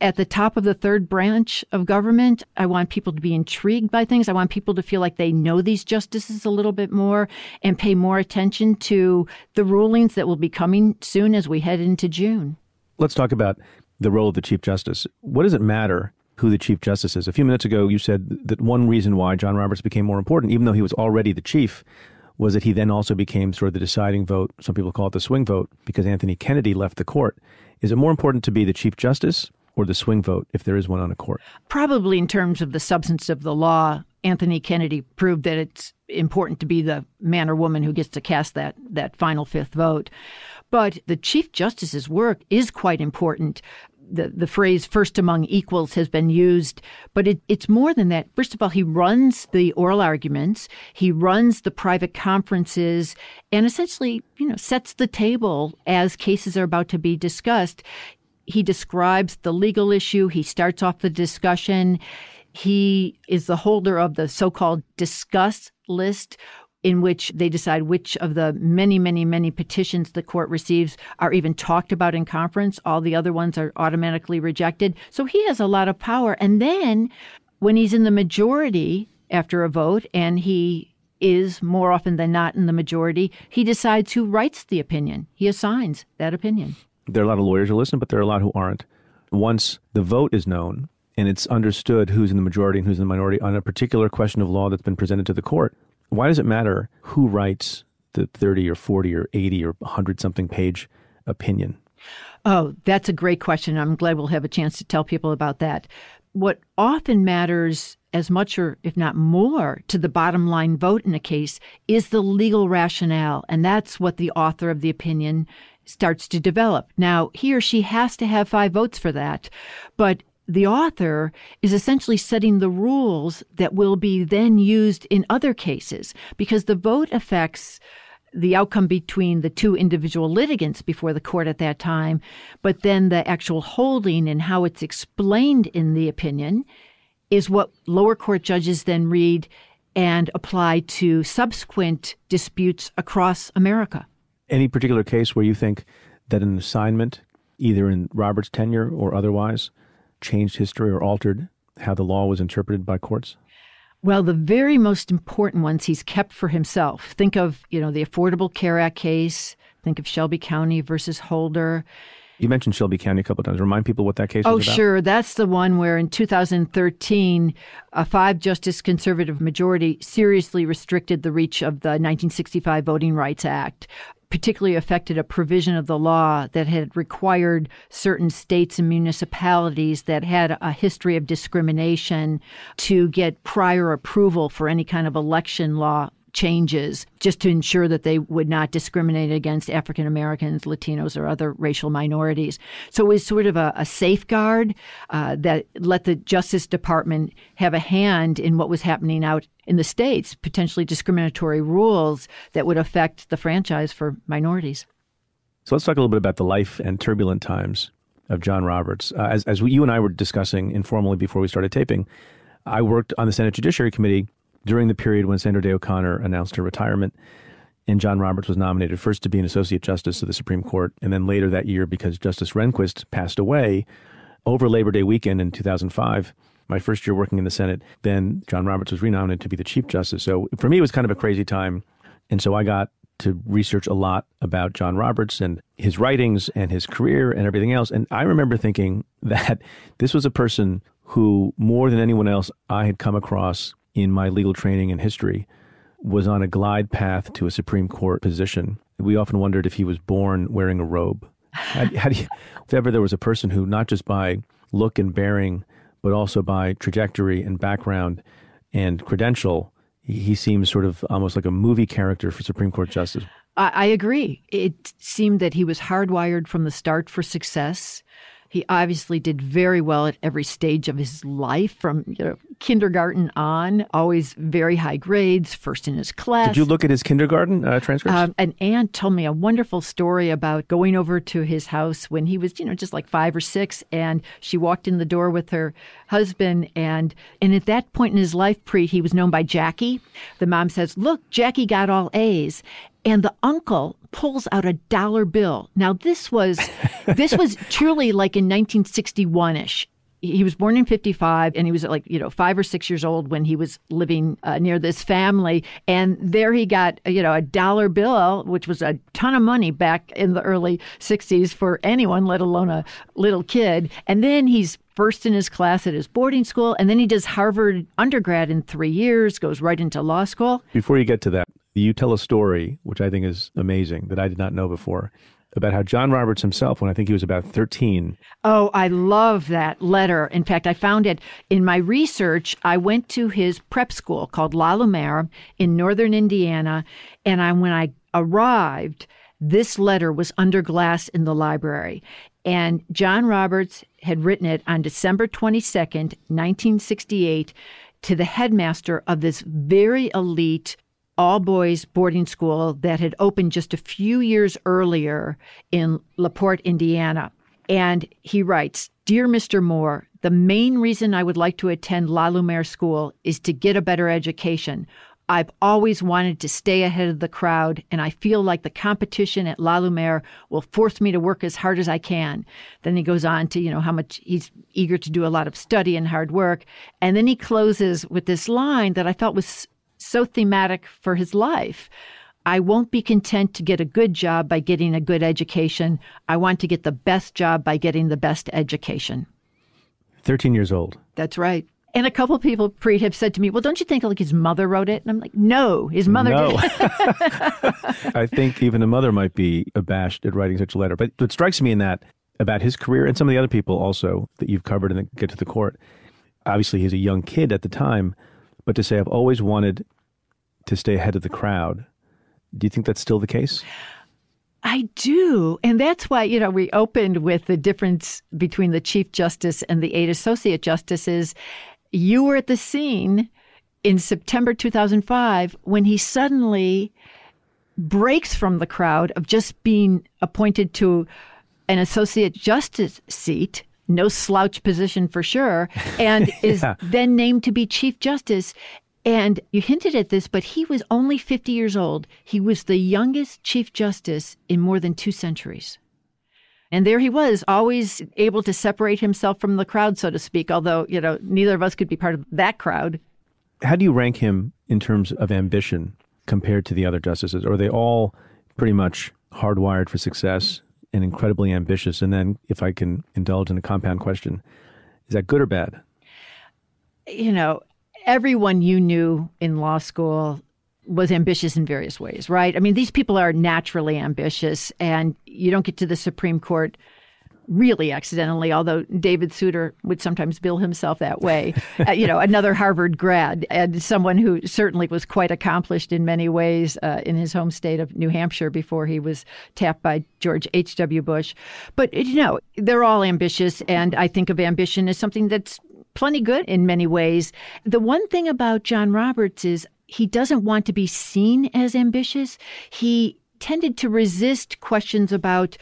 at the top of the third branch of government. I want people to be intrigued by things. I want people to feel like they know these justices a little bit more and pay more attention to the rulings that will be coming soon as we head into June. Let's talk about the role of the Chief Justice. What does it matter who the Chief Justice is? A few minutes ago, you said that one reason why John Roberts became more important, even though he was already the Chief, was that he then also became sort of the deciding vote. Some people call it the swing vote because Anthony Kennedy left the court. Is it more important to be the Chief Justice or the swing vote if there is one on a court? Probably in terms of the substance of the law, Anthony Kennedy proved that it's important to be the man or woman who gets to cast that, that final fifth vote. But the Chief Justice's work is quite important. The, the phrase first among equals has been used, but it, it's more than that. First of all, he runs the oral arguments, he runs the private conferences, and essentially, you know, sets the table as cases are about to be discussed he describes the legal issue. He starts off the discussion. He is the holder of the so called discuss list, in which they decide which of the many, many, many petitions the court receives are even talked about in conference. All the other ones are automatically rejected. So he has a lot of power. And then when he's in the majority after a vote and he is more often than not in the majority, he decides who writes the opinion. He assigns that opinion. There are a lot of lawyers who listen, but there are a lot who aren't. Once the vote is known and it's understood who's in the majority and who's in the minority on a particular question of law that's been presented to the court, why does it matter who writes the 30 or 40 or 80 or 100 something page opinion? Oh, that's a great question. I'm glad we'll have a chance to tell people about that. What often matters as much or if not more to the bottom line vote in a case is the legal rationale. And that's what the author of the opinion starts to develop. Now, he or she has to have five votes for that, but the author is essentially setting the rules that will be then used in other cases because the vote affects the outcome between the two individual litigants before the court at that time, but then the actual holding and how it's explained in the opinion is what lower court judges then read and apply to subsequent disputes across America. Any particular case where you think that an assignment, either in Robert's tenure or otherwise, changed history or altered how the law was interpreted by courts? Well, the very most important ones he's kept for himself. Think of, you know, the Affordable Care Act case. Think of Shelby County versus Holder. You mentioned Shelby County a couple of times. Remind people what that case oh, was. Oh, sure. That's the one where in 2013, a five justice conservative majority seriously restricted the reach of the 1965 Voting Rights Act particularly affected a provision of the law that had required certain states and municipalities that had a history of discrimination to get prior approval for any kind of election law changes just to ensure that they would not discriminate against African Americans, Latinos, or other racial minorities. So it was sort of a, a safeguard uh, that let the Justice Department have a hand in what was happening out in the states, potentially discriminatory rules that would affect the franchise for minorities. So let's talk a little bit about the life and turbulent times of John Roberts. Uh, as, as we, you and I were discussing informally before we started taping, I worked on the Senate Judiciary Committee during the period when Sandra Day O'Connor announced her retirement. And John Roberts was nominated first to be an Associate Justice of the Supreme Court, and then later that year, because Justice Rehnquist passed away over Labor Day weekend in 2005, my first year working in the Senate, then John Roberts was renominated to be the Chief Justice. So for me, it was kind of a crazy time. And so I got to research a lot about John Roberts and his writings and his career and everything else. And I remember thinking that this was a person who, more than anyone else I had come across in my legal training and history, was on a glide path to a Supreme Court position. We often wondered if he was born wearing a robe. How, how you, if ever there was a person who, not just by look and bearing, but also by trajectory and background and credential, he seems sort of almost like a movie character for Supreme Court justice. I, agree. It seemed that he was hardwired from the start for success. He obviously did very well at every stage of his life, from you know, kindergarten on. Always very high grades, first in his class. Did you look at his kindergarten uh, transcripts? Um, an aunt told me a wonderful story about going over to his house when he was, you know, just like five or six, and she walked in the door with her husband, and and at that point in his life, Preet, he was known by Jackie. The mom says, "Look, Jackie got all A's," and the uncle pulls out a dollar bill. Now this was this was truly like in 1961ish. He was born in 55 and he was like, you know, 5 or 6 years old when he was living uh, near this family and there he got, you know, a dollar bill which was a ton of money back in the early 60s for anyone let alone a little kid. And then he's first in his class at his boarding school and then he does Harvard undergrad in 3 years, goes right into law school. Before you get to that, you tell a story, which I think is amazing, that I did not know before, about how John Roberts himself, when I think he was about 13. Oh, I love that letter. In fact, I found it in my research. I went to his prep school called La Lumiere in northern Indiana. And I, when I arrived, this letter was under glass in the library. And John Roberts had written it on December 22nd, 1968, to the headmaster of this very elite all boys boarding school that had opened just a few years earlier in LaPorte, Indiana. And he writes Dear Mr. Moore, the main reason I would like to attend La Lumiere School is to get a better education. I've always wanted to stay ahead of the crowd, and I feel like the competition at La Lumiere will force me to work as hard as I can. Then he goes on to, you know, how much he's eager to do a lot of study and hard work. And then he closes with this line that I felt was so thematic for his life. I won't be content to get a good job by getting a good education. I want to get the best job by getting the best education. 13 years old. That's right. And a couple people Preet have said to me, "Well, don't you think like his mother wrote it?" And I'm like, "No, his mother no. did." I think even a mother might be abashed at writing such a letter. But what strikes me in that about his career and some of the other people also that you've covered and get to the court. Obviously, he's a young kid at the time, but to say I've always wanted to stay ahead of the crowd. Do you think that's still the case? I do. And that's why, you know, we opened with the difference between the Chief Justice and the eight Associate Justices. You were at the scene in September 2005 when he suddenly breaks from the crowd of just being appointed to an Associate Justice seat no slouch position for sure, and yeah. is then named to be Chief Justice. And you hinted at this, but he was only 50 years old. He was the youngest Chief Justice in more than two centuries. And there he was, always able to separate himself from the crowd, so to speak, although, you know, neither of us could be part of that crowd. How do you rank him in terms of ambition compared to the other justices? Are they all pretty much hardwired for success and incredibly ambitious? And then, if I can indulge in a compound question, is that good or bad? You know, everyone you knew in law school was ambitious in various ways, right? I mean, these people are naturally ambitious, and you don't get to the Supreme Court really accidentally, although David Souter would sometimes bill himself that way. uh, you know, another Harvard grad and someone who certainly was quite accomplished in many ways uh, in his home state of New Hampshire before he was tapped by George H.W. Bush. But, you know, they're all ambitious, and I think of ambition as something that's plenty good in many ways. The one thing about John Roberts is he doesn't want to be seen as ambitious. He tended to resist questions about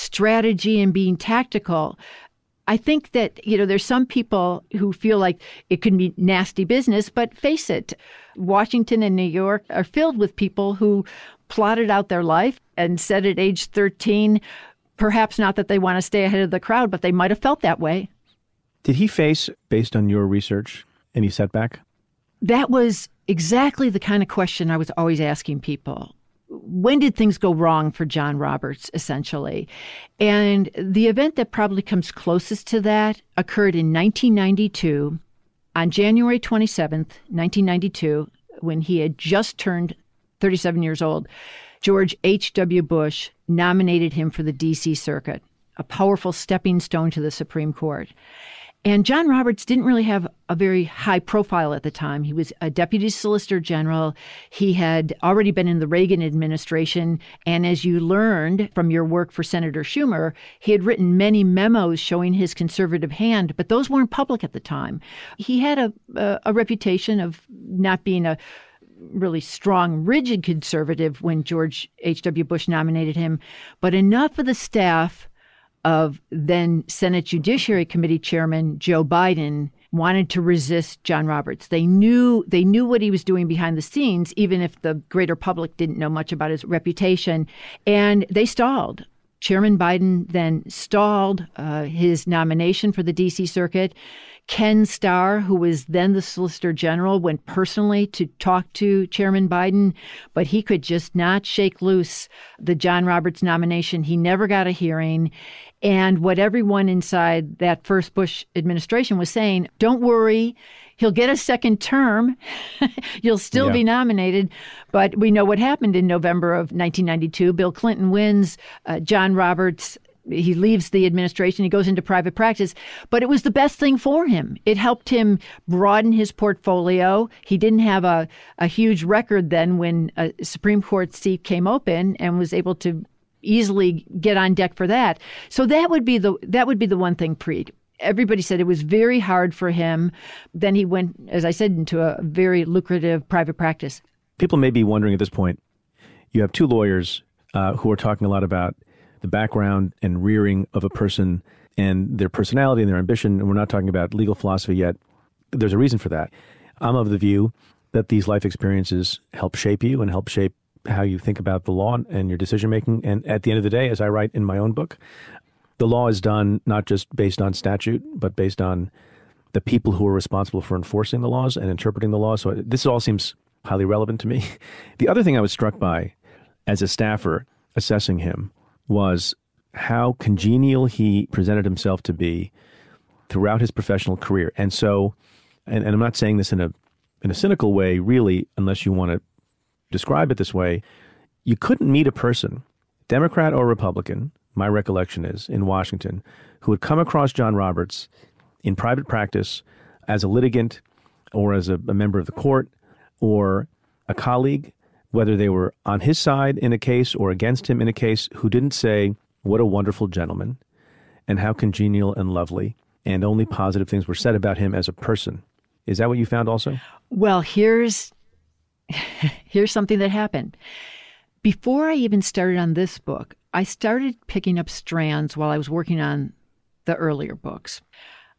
strategy and being tactical. I think that, you know, there's some people who feel like it can be nasty business, but face it, Washington and New York are filled with people who plotted out their life and said at age 13, perhaps not that they want to stay ahead of the crowd, but they might have felt that way. Did he face, based on your research, any setback? That was exactly the kind of question I was always asking people when did things go wrong for John Roberts, essentially? And the event that probably comes closest to that occurred in 1992, on January 27th, 1992, when he had just turned 37 years old. George H.W. Bush nominated him for the D.C. Circuit, a powerful stepping stone to the Supreme Court. And John Roberts didn't really have a very high profile at the time. He was a deputy solicitor general. He had already been in the Reagan administration. And as you learned from your work for Senator Schumer, he had written many memos showing his conservative hand, but those weren't public at the time. He had a, a, a reputation of not being a really strong, rigid conservative when George H.W. Bush nominated him, but enough of the staff of then Senate Judiciary Committee Chairman Joe Biden wanted to resist John Roberts. They knew they knew what he was doing behind the scenes, even if the greater public didn't know much about his reputation, and they stalled. Chairman Biden then stalled uh, his nomination for the D.C. Circuit. Ken Starr, who was then the Solicitor General, went personally to talk to Chairman Biden, but he could just not shake loose the John Roberts nomination. He never got a hearing. And what everyone inside that first Bush administration was saying, don't worry, he'll get a second term. You'll still yeah. be nominated. But we know what happened in November of 1992. Bill Clinton wins. Uh, John Roberts he leaves the administration, he goes into private practice, but it was the best thing for him. It helped him broaden his portfolio. He didn't have a, a huge record then when a Supreme Court seat came open and was able to easily get on deck for that. So that would be the that would be the one thing Preet. Everybody said it was very hard for him. Then he went, as I said, into a very lucrative private practice. People may be wondering at this point. You have two lawyers uh, who are talking a lot about the background and rearing of a person and their personality and their ambition. And we're not talking about legal philosophy yet. There's a reason for that. I'm of the view that these life experiences help shape you and help shape how you think about the law and your decision making. And at the end of the day, as I write in my own book, the law is done not just based on statute, but based on the people who are responsible for enforcing the laws and interpreting the law. So this all seems highly relevant to me. The other thing I was struck by as a staffer assessing him was how congenial he presented himself to be throughout his professional career. And so, and, and I'm not saying this in a in a cynical way, really, unless you want to describe it this way, you couldn't meet a person, Democrat or Republican, my recollection is, in Washington, who had come across John Roberts in private practice as a litigant or as a, a member of the court or a colleague whether they were on his side in a case or against him in a case, who didn't say, What a wonderful gentleman, and how congenial and lovely, and only positive things were said about him as a person. Is that what you found also? Well, here's here's something that happened. Before I even started on this book, I started picking up strands while I was working on the earlier books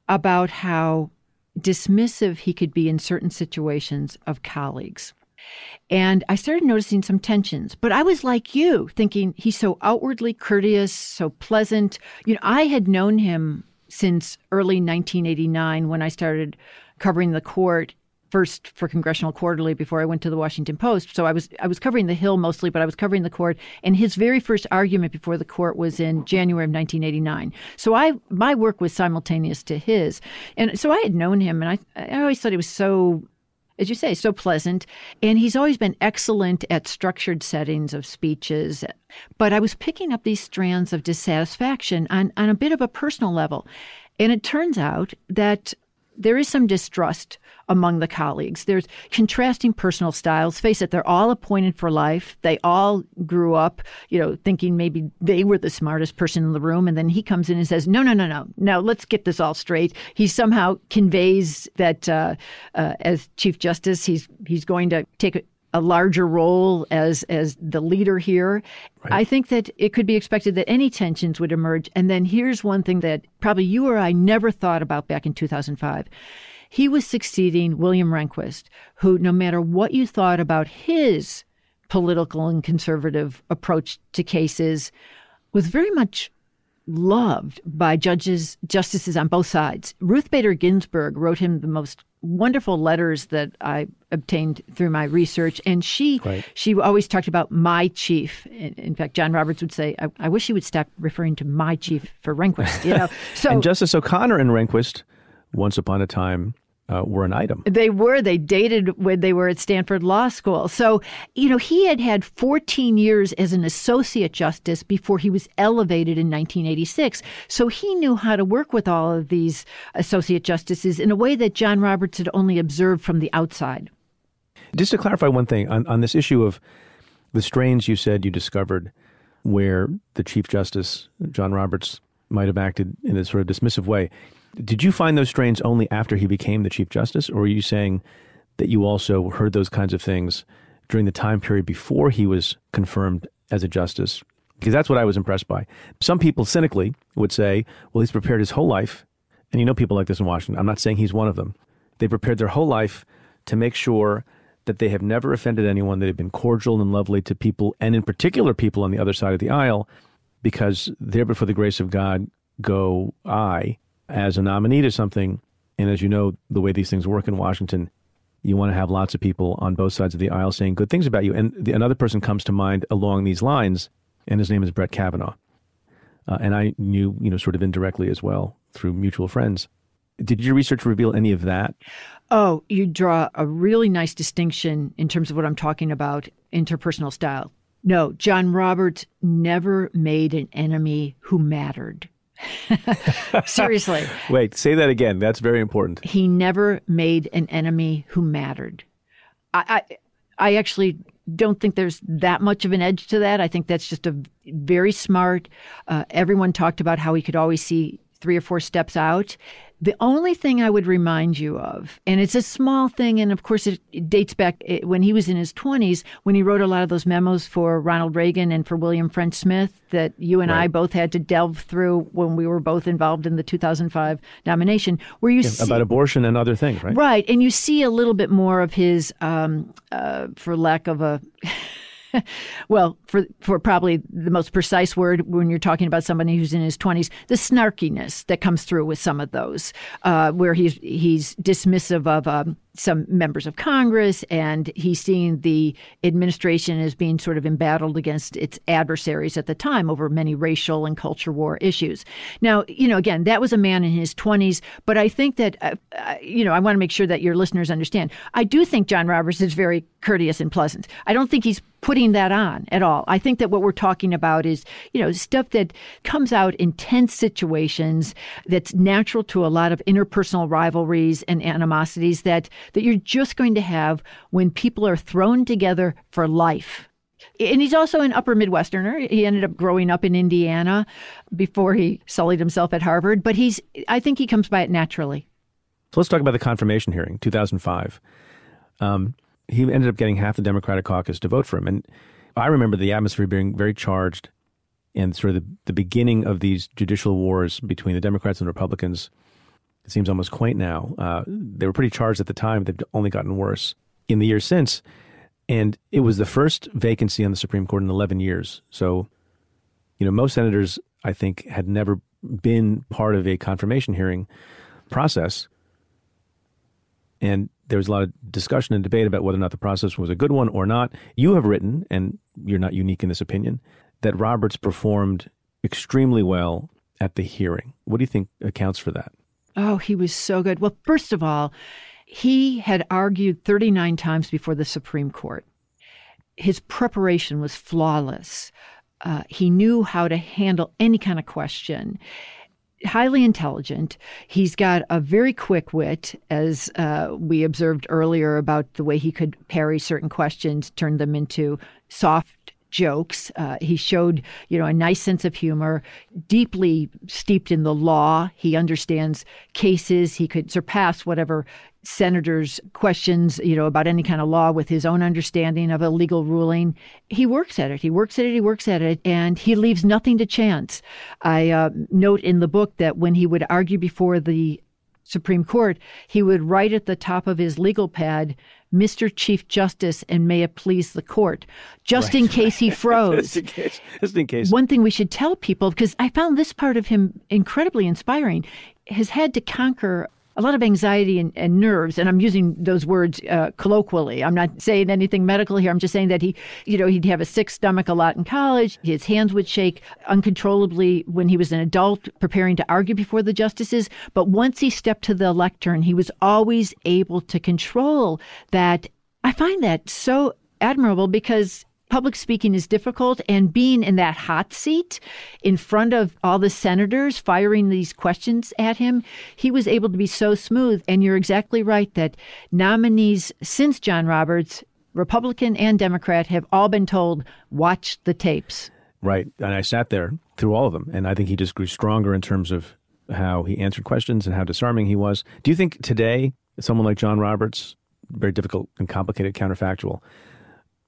about how dismissive he could be in certain situations of colleagues. And I started noticing some tensions. But I was like you, thinking he's so outwardly courteous, so pleasant. You know, I had known him since early 1989 when I started covering the court first for Congressional Quarterly before I went to the Washington Post. So I was I was covering the Hill mostly, but I was covering the court. And his very first argument before the court was in January of 1989. So I my work was simultaneous to his, and so I had known him, and I I always thought he was so as you say, so pleasant. And he's always been excellent at structured settings of speeches. But I was picking up these strands of dissatisfaction on, on a bit of a personal level. And it turns out that there is some distrust among the colleagues. There's contrasting personal styles. Face it, they're all appointed for life. They all grew up, you know, thinking maybe they were the smartest person in the room. And then he comes in and says, no, no, no, no, no, let's get this all straight. He somehow conveys that uh, uh, as Chief Justice, he's, he's going to take a larger role as as the leader here. Right. I think that it could be expected that any tensions would emerge. And then here's one thing that probably you or I never thought about back in 2005. He was succeeding William Rehnquist, who, no matter what you thought about his political and conservative approach to cases, was very much loved by judges, justices on both sides. Ruth Bader Ginsburg wrote him the most wonderful letters that I obtained through my research, and she right. she always talked about my chief. In, in fact, John Roberts would say, I, "I, wish he would stop referring to my chief for Rehnquist." You know, so and Justice O'Connor and Rehnquist, once upon a time, uh, were an item. They were. They dated when they were at Stanford Law School. So, you know, he had had 14 years as an associate justice before he was elevated in 1986. So he knew how to work with all of these associate justices in a way that John Roberts had only observed from the outside. Just to clarify one thing on, on this issue of the strains you said you discovered where the Chief Justice, John Roberts, might have acted in a sort of dismissive way. Did you find those strains only after he became the Chief Justice, or are you saying that you also heard those kinds of things during the time period before he was confirmed as a justice? Because that's what I was impressed by. Some people cynically would say, well, he's prepared his whole life. And you know people like this in Washington. I'm not saying he's one of them. They prepared their whole life to make sure that they have never offended anyone, that they've been cordial and lovely to people, and in particular people on the other side of the aisle, because there before the grace of God go I, as a nominee to something, and as you know, the way these things work in Washington, you want to have lots of people on both sides of the aisle saying good things about you. And the, another person comes to mind along these lines, and his name is Brett Kavanaugh. Uh, and I knew, you know, sort of indirectly as well through mutual friends. Did your research reveal any of that? Oh, you draw a really nice distinction in terms of what I'm talking about interpersonal style. No, John Roberts never made an enemy who mattered. Seriously. Wait, say that again. That's very important. He never made an enemy who mattered. I, I, I actually don't think there's that much of an edge to that. I think that's just a very smart. Uh, everyone talked about how he could always see three or four steps out. The only thing I would remind you of, and it's a small thing, and of course it, it dates back eh, when he was in his 20s, when he wrote a lot of those memos for Ronald Reagan and for William French Smith that you and right. I both had to delve through when we were both involved in the 2005 nomination, where you yeah, see, about abortion and other things, right? Right, and you see a little bit more of his, um, uh, for lack of a well, for for probably the most precise word when you're talking about somebody who's in his 20s, the snarkiness that comes through with some of those, uh, where he's he's dismissive of um, some members of Congress, and he's seeing the administration as being sort of embattled against its adversaries at the time over many racial and culture war issues. Now, you know, again, that was a man in his 20s, but I think that, uh, uh, you know, I want to make sure that your listeners understand. I do think John Roberts is very courteous and pleasant. I don't think he's putting that on at all. I think that what we're talking about is, you know, stuff that comes out in tense situations that's natural to a lot of interpersonal rivalries and animosities that that you're just going to have when people are thrown together for life. And he's also an upper Midwesterner. He ended up growing up in Indiana before he sullied himself at Harvard, but he's I think he comes by it naturally. So let's talk about the confirmation hearing, 2005. Um, he ended up getting half the Democratic caucus to vote for him. And I remember the atmosphere being very charged and sort of the, the beginning of these judicial wars between the Democrats and Republicans it seems almost quaint now. Uh, they were pretty charged at the time. They've only gotten worse in the years since. And it was the first vacancy on the Supreme Court in 11 years. So, you know, most senators, I think, had never been part of a confirmation hearing process. And there was a lot of discussion and debate about whether or not the process was a good one or not. You have written, and you're not unique in this opinion, that Roberts performed extremely well at the hearing. What do you think accounts for that? Oh, he was so good. Well, first of all, He had argued 39 times before the Supreme Court. His preparation was flawless. Uh, he knew how to handle any kind of question. Highly intelligent. He's got a very quick wit, as uh, we observed earlier about the way he could parry certain questions, turn them into soft jokes. Uh, he showed, you know, a nice sense of humor, deeply steeped in the law. He understands cases. He could surpass whatever senators' questions, you know, about any kind of law with his own understanding of a legal ruling. He works at it. He works at it. He works at it, and he leaves nothing to chance. I uh, note in the book that when he would argue before the Supreme Court, he would write at the top of his legal pad, Mr. Chief Justice, and may it please the court, just right. in case he froze. just, in case, just in case. One thing we should tell people, because I found this part of him incredibly inspiring, has had to conquer a lot of anxiety and, and, nerves, and I'm using those words uh, colloquially. I'm not saying anything medical here. I'm just saying that he, you know, he'd have a sick stomach a lot in college. His hands would shake uncontrollably when he was an adult preparing to argue before the justices. But once he stepped to the lectern, he was always able to control that. I find that so admirable because public speaking is difficult and being in that hot seat in front of all the senators firing these questions at him, he was able to be so smooth. And you're exactly right that nominees since John Roberts, Republican and Democrat, have all been told, watch the tapes. Right. And I sat there through all of them. And I think he just grew stronger in terms of how he answered questions and how disarming he was. Do you think today, someone like John Roberts, very difficult and complicated counterfactual,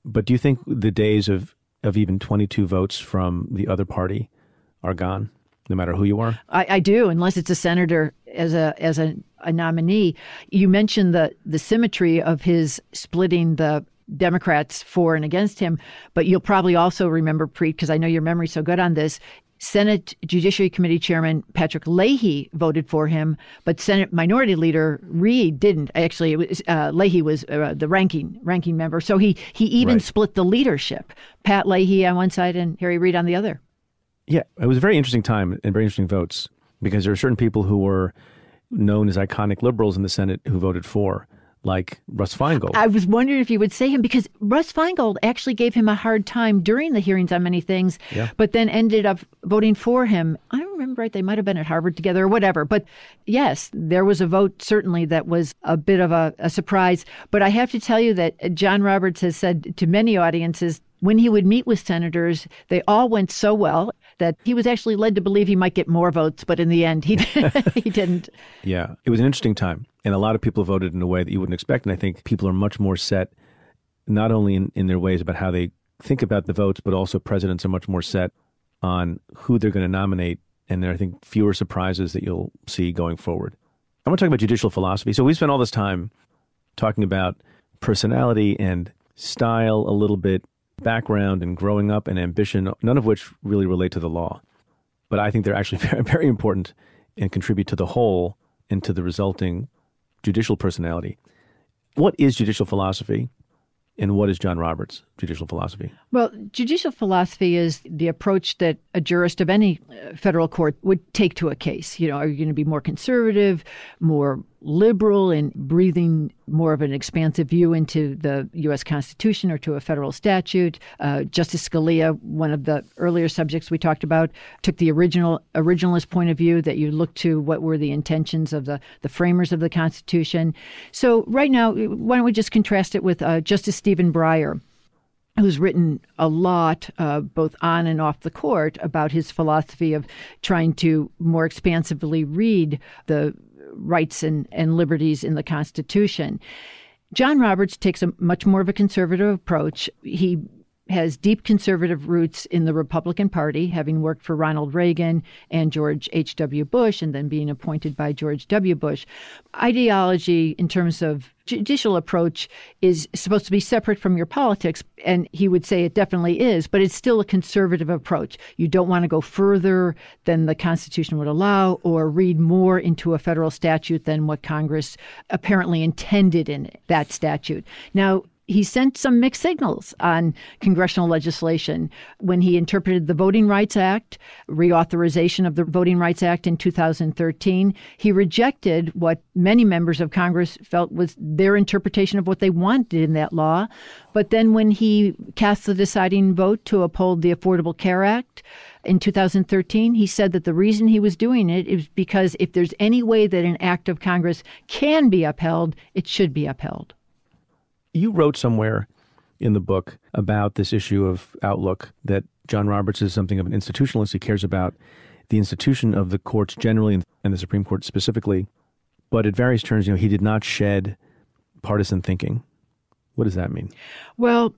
but do you think the days of, of even 22 votes from the other party are gone, no matter who you are? I, I do, unless it's a senator as a as a, a nominee. You mentioned the the symmetry of his splitting the Democrats for and against him, but you'll probably also remember, Preet, because I know your memory's so good on this. Senate Judiciary Committee Chairman Patrick Leahy voted for him, but Senate Minority Leader Reid didn't. Actually, was, uh, Leahy was uh, the ranking ranking member, so he he even right. split the leadership. Pat Leahy on one side and Harry Reid on the other. Yeah, it was a very interesting time and very interesting votes because there are certain people who were known as iconic liberals in the Senate who voted for like Russ Feingold. I was wondering if you would say him because Russ Feingold actually gave him a hard time during the hearings on many things, yeah. but then ended up voting for him. I remember right, they might have been at Harvard together or whatever. But yes, there was a vote certainly that was a bit of a, a surprise. But I have to tell you that John Roberts has said to many audiences when he would meet with senators, they all went so well that he was actually led to believe he might get more votes, but in the end, he he didn't. Yeah, it was an interesting time, and a lot of people voted in a way that you wouldn't expect. And I think people are much more set, not only in, in their ways about how they think about the votes, but also presidents are much more set on who they're going to nominate, and there are, I think, fewer surprises that you'll see going forward. I want to talk about judicial philosophy. So we spent all this time talking about personality and style a little bit background and growing up and ambition, none of which really relate to the law. But I think they're actually very, very important and contribute to the whole and to the resulting judicial personality. What is judicial philosophy? And what is John Roberts' judicial philosophy? Well, judicial philosophy is the approach that a jurist of any uh, federal court would take to a case. You know, are you going to be more conservative, more liberal in breathing more of an expansive view into the U.S. Constitution or to a federal statute. Uh, Justice Scalia, one of the earlier subjects we talked about, took the original originalist point of view that you look to what were the intentions of the, the framers of the Constitution. So right now, why don't we just contrast it with uh, Justice Stephen Breyer? who's written a lot, uh, both on and off the court, about his philosophy of trying to more expansively read the rights and, and liberties in the Constitution. John Roberts takes a much more of a conservative approach. He has deep conservative roots in the Republican Party, having worked for Ronald Reagan and George H.W. Bush, and then being appointed by George W. Bush. Ideology, in terms of judicial approach is supposed to be separate from your politics. And he would say it definitely is, but it's still a conservative approach. You don't want to go further than the Constitution would allow or read more into a federal statute than what Congress apparently intended in that statute. Now, he sent some mixed signals on congressional legislation when he interpreted the Voting Rights Act, reauthorization of the Voting Rights Act in 2013. He rejected what many members of Congress felt was their interpretation of what they wanted in that law. But then when he cast the deciding vote to uphold the Affordable Care Act, in 2013, he said that the reason he was doing it is because if there's any way that an act of Congress can be upheld, it should be upheld. You wrote somewhere in the book about this issue of outlook that John Roberts is something of an institutionalist. He cares about the institution of the courts generally and the Supreme Court specifically. But at various turns, you know, he did not shed partisan thinking. What does that mean? Well,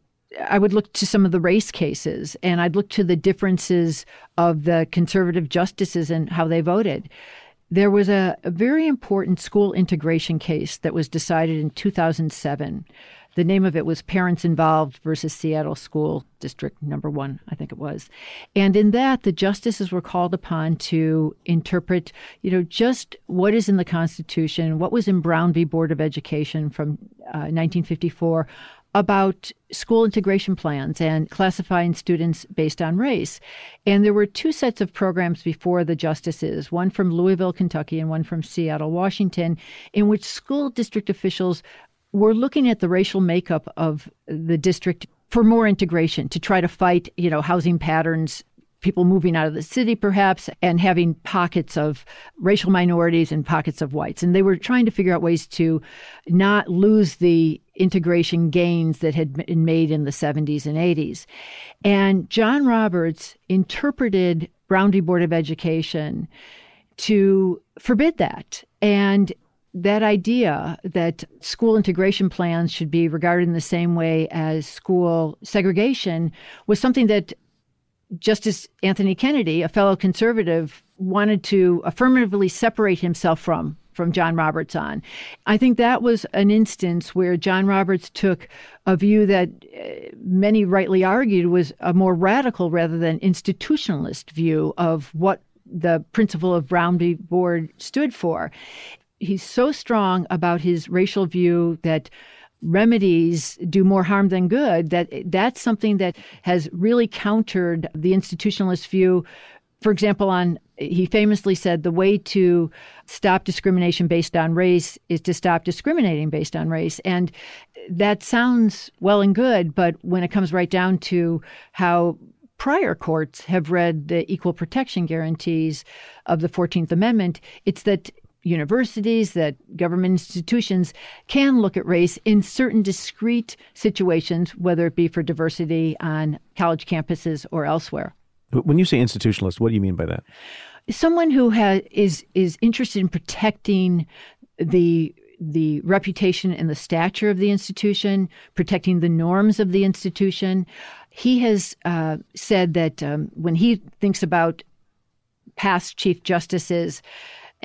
I would look to some of the race cases and I'd look to the differences of the conservative justices and how they voted. There was a, a, very important school integration case that was decided in 2007. The name of it was Parents Involved versus Seattle School District Number One, I think it was. And in that, the justices were called upon to interpret, you know, just what is in the Constitution, what was in Brown v. Board of Education from uh, 1954 about school integration plans and classifying students based on race. And there were two sets of programs before the justices, one from Louisville, Kentucky, and one from Seattle, Washington, in which school district officials were looking at the racial makeup of the district for more integration to try to fight, you know, housing patterns people moving out of the city, perhaps, and having pockets of racial minorities and pockets of whites. And they were trying to figure out ways to not lose the integration gains that had been made in the 70s and 80s. And John Roberts interpreted Brown v. Board of Education to forbid that. And that idea that school integration plans should be regarded in the same way as school segregation was something that Justice Anthony Kennedy, a fellow conservative, wanted to affirmatively separate himself from from John Roberts on. I think that was an instance where John Roberts took a view that uh, many rightly argued was a more radical rather than institutionalist view of what the principle of Brown v. Board stood for. He's so strong about his racial view that remedies do more harm than good, that that's something that has really countered the institutionalist view. For example, on he famously said the way to stop discrimination based on race is to stop discriminating based on race. And that sounds well and good, but when it comes right down to how prior courts have read the equal protection guarantees of the 14th Amendment, it's that universities, that government institutions can look at race in certain discrete situations, whether it be for diversity on college campuses or elsewhere. When you say institutionalist, what do you mean by that? Someone who has, is is interested in protecting the the reputation and the stature of the institution, protecting the norms of the institution. He has uh, said that um, when he thinks about past chief justices,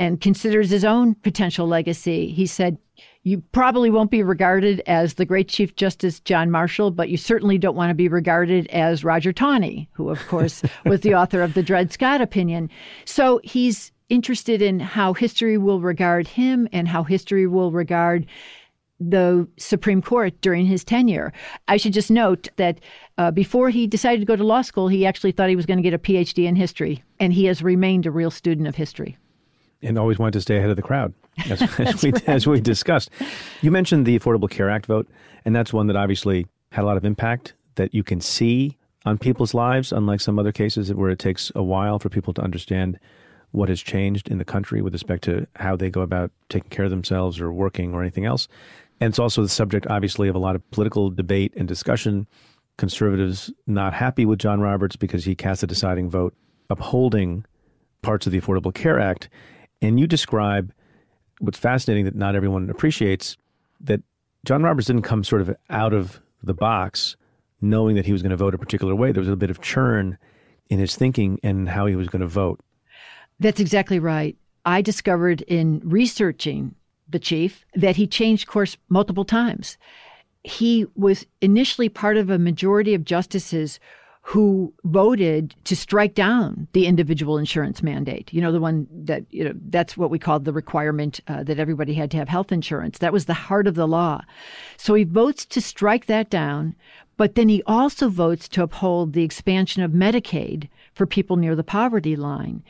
and considers his own potential legacy. He said, You probably won't be regarded as the great Chief Justice John Marshall, but you certainly don't want to be regarded as Roger Taney, who, of course, was the author of the Dred Scott opinion. So he's interested in how history will regard him and how history will regard the Supreme Court during his tenure. I should just note that uh, before he decided to go to law school, he actually thought he was going to get a PhD in history, and he has remained a real student of history and always wanted to stay ahead of the crowd, as, as we right. as we discussed. You mentioned the Affordable Care Act vote, and that's one that obviously had a lot of impact that you can see on people's lives, unlike some other cases where it takes a while for people to understand what has changed in the country with respect to how they go about taking care of themselves or working or anything else. And it's also the subject, obviously, of a lot of political debate and discussion. Conservatives not happy with John Roberts because he cast a deciding vote upholding parts of the Affordable Care Act. And you describe what's fascinating that not everyone appreciates that John Roberts didn't come sort of out of the box knowing that he was going to vote a particular way. There was a bit of churn in his thinking and how he was going to vote. That's exactly right. I discovered in researching the chief that he changed course multiple times. He was initially part of a majority of justices who voted to strike down the individual insurance mandate. You know, the one that, you know, that's what we called the requirement uh, that everybody had to have health insurance. That was the heart of the law. So he votes to strike that down, but then he also votes to uphold the expansion of Medicaid for people near the poverty line.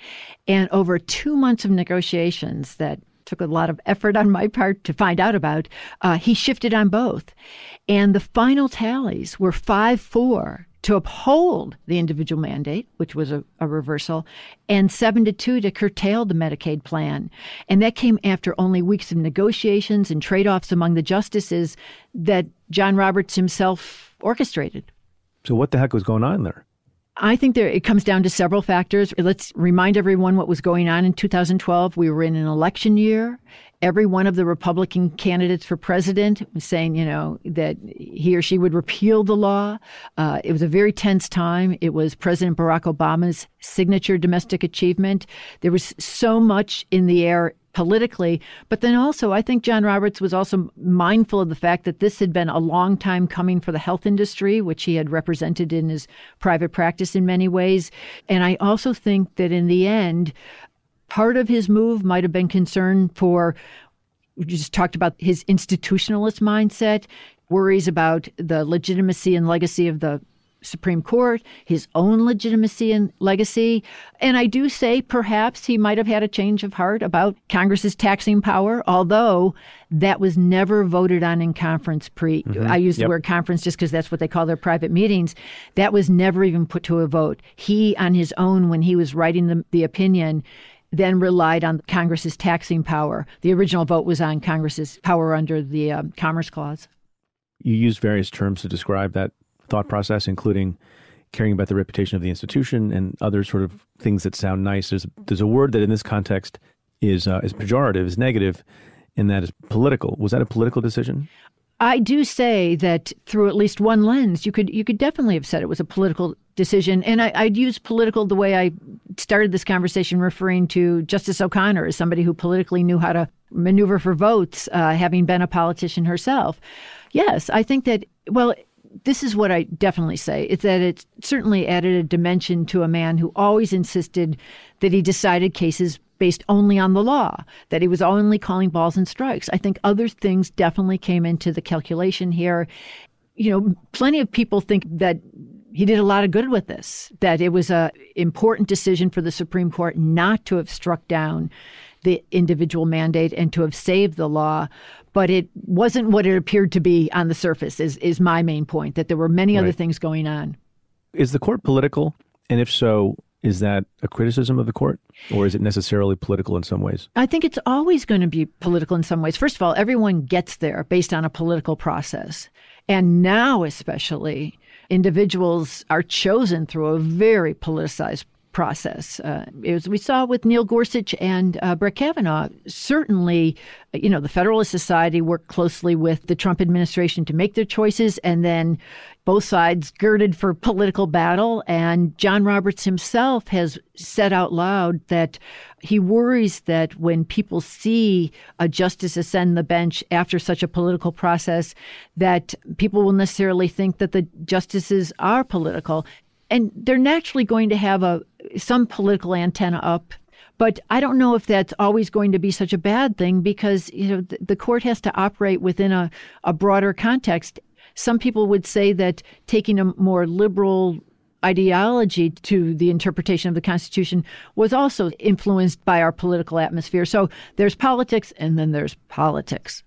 And over two months of negotiations that took a lot of effort on my part to find out about, uh, he shifted on both. And the final tallies were 5 4 to uphold the individual mandate, which was a, a, reversal, and 7 to 2 to curtail the Medicaid plan. And that came after only weeks of negotiations and trade offs among the justices that John Roberts himself orchestrated. So, what the heck was going on there? I think there it comes down to several factors. Let's remind everyone what was going on in 2012. We were in an election year. Every one of the Republican candidates for president was saying, you know, that he or she would repeal the law. Uh, it was a very tense time. It was President Barack Obama's signature domestic achievement. There was so much in the air politically. But then also, I think John Roberts was also mindful of the fact that this had been a long time coming for the health industry, which he had represented in his private practice in many ways. And I also think that in the end, part of his move might have been concern for. We just talked about his institutionalist mindset, worries about the legitimacy and legacy of the Supreme Court, his own legitimacy and legacy. And I do say perhaps he might have had a change of heart about Congress's taxing power, although that was never voted on in conference Preet. Mm-hmm. I use yep. the word conference just because that's what they call their private meetings. That was never even put to a vote. He, on his own, when he was writing the, the opinion, then relied on Congress's taxing power. The original vote was on Congress's power under the um, Commerce Clause. You used various terms to describe that thought process, including caring about the reputation of the institution and other sort of things that sound nice. There's there's a word that in this context is uh, is pejorative, is negative, and that is political. Was that a political decision? I do say that through at least one lens, you could you could definitely have said it was a political decision. And I, would use political the way I started this conversation, referring to Justice O'Connor as somebody who politically knew how to maneuver for votes, uh, having been a politician herself. Yes, I think that. Well, this is what I definitely say is that it certainly added a dimension to a man who always insisted that he decided cases based only on the law, that he was only calling balls and strikes. I think other things definitely came into the calculation here. You know, plenty of people think that he did a lot of good with this, that it was a important decision for the Supreme Court not to have struck down the individual mandate and to have saved the law but it wasn't what it appeared to be on the surface is is my main point that there were many right. other things going on is the court political and if so is that a criticism of the court or is it necessarily political in some ways? I think it's always going to be political in some ways. First of all everyone gets there based on a political process. And now especially individuals are chosen through a very politicized process. Uh, as we saw with Neil Gorsuch and uh, Brett Kavanaugh, certainly, you know, the Federalist Society worked closely with the Trump administration to make their choices, and then both sides girded for political battle. And John Roberts himself has said out loud that he worries that when people see a justice ascend the bench after such a political process, that people will necessarily think that the justices are political and they're naturally going to have a some political antenna up but I don't know if that's always going to be such a bad thing because you know the, court has to operate within a, a broader context. Some people would say that taking a more liberal ideology to the interpretation of the Constitution was also influenced by our political atmosphere. So there's politics and then there's politics.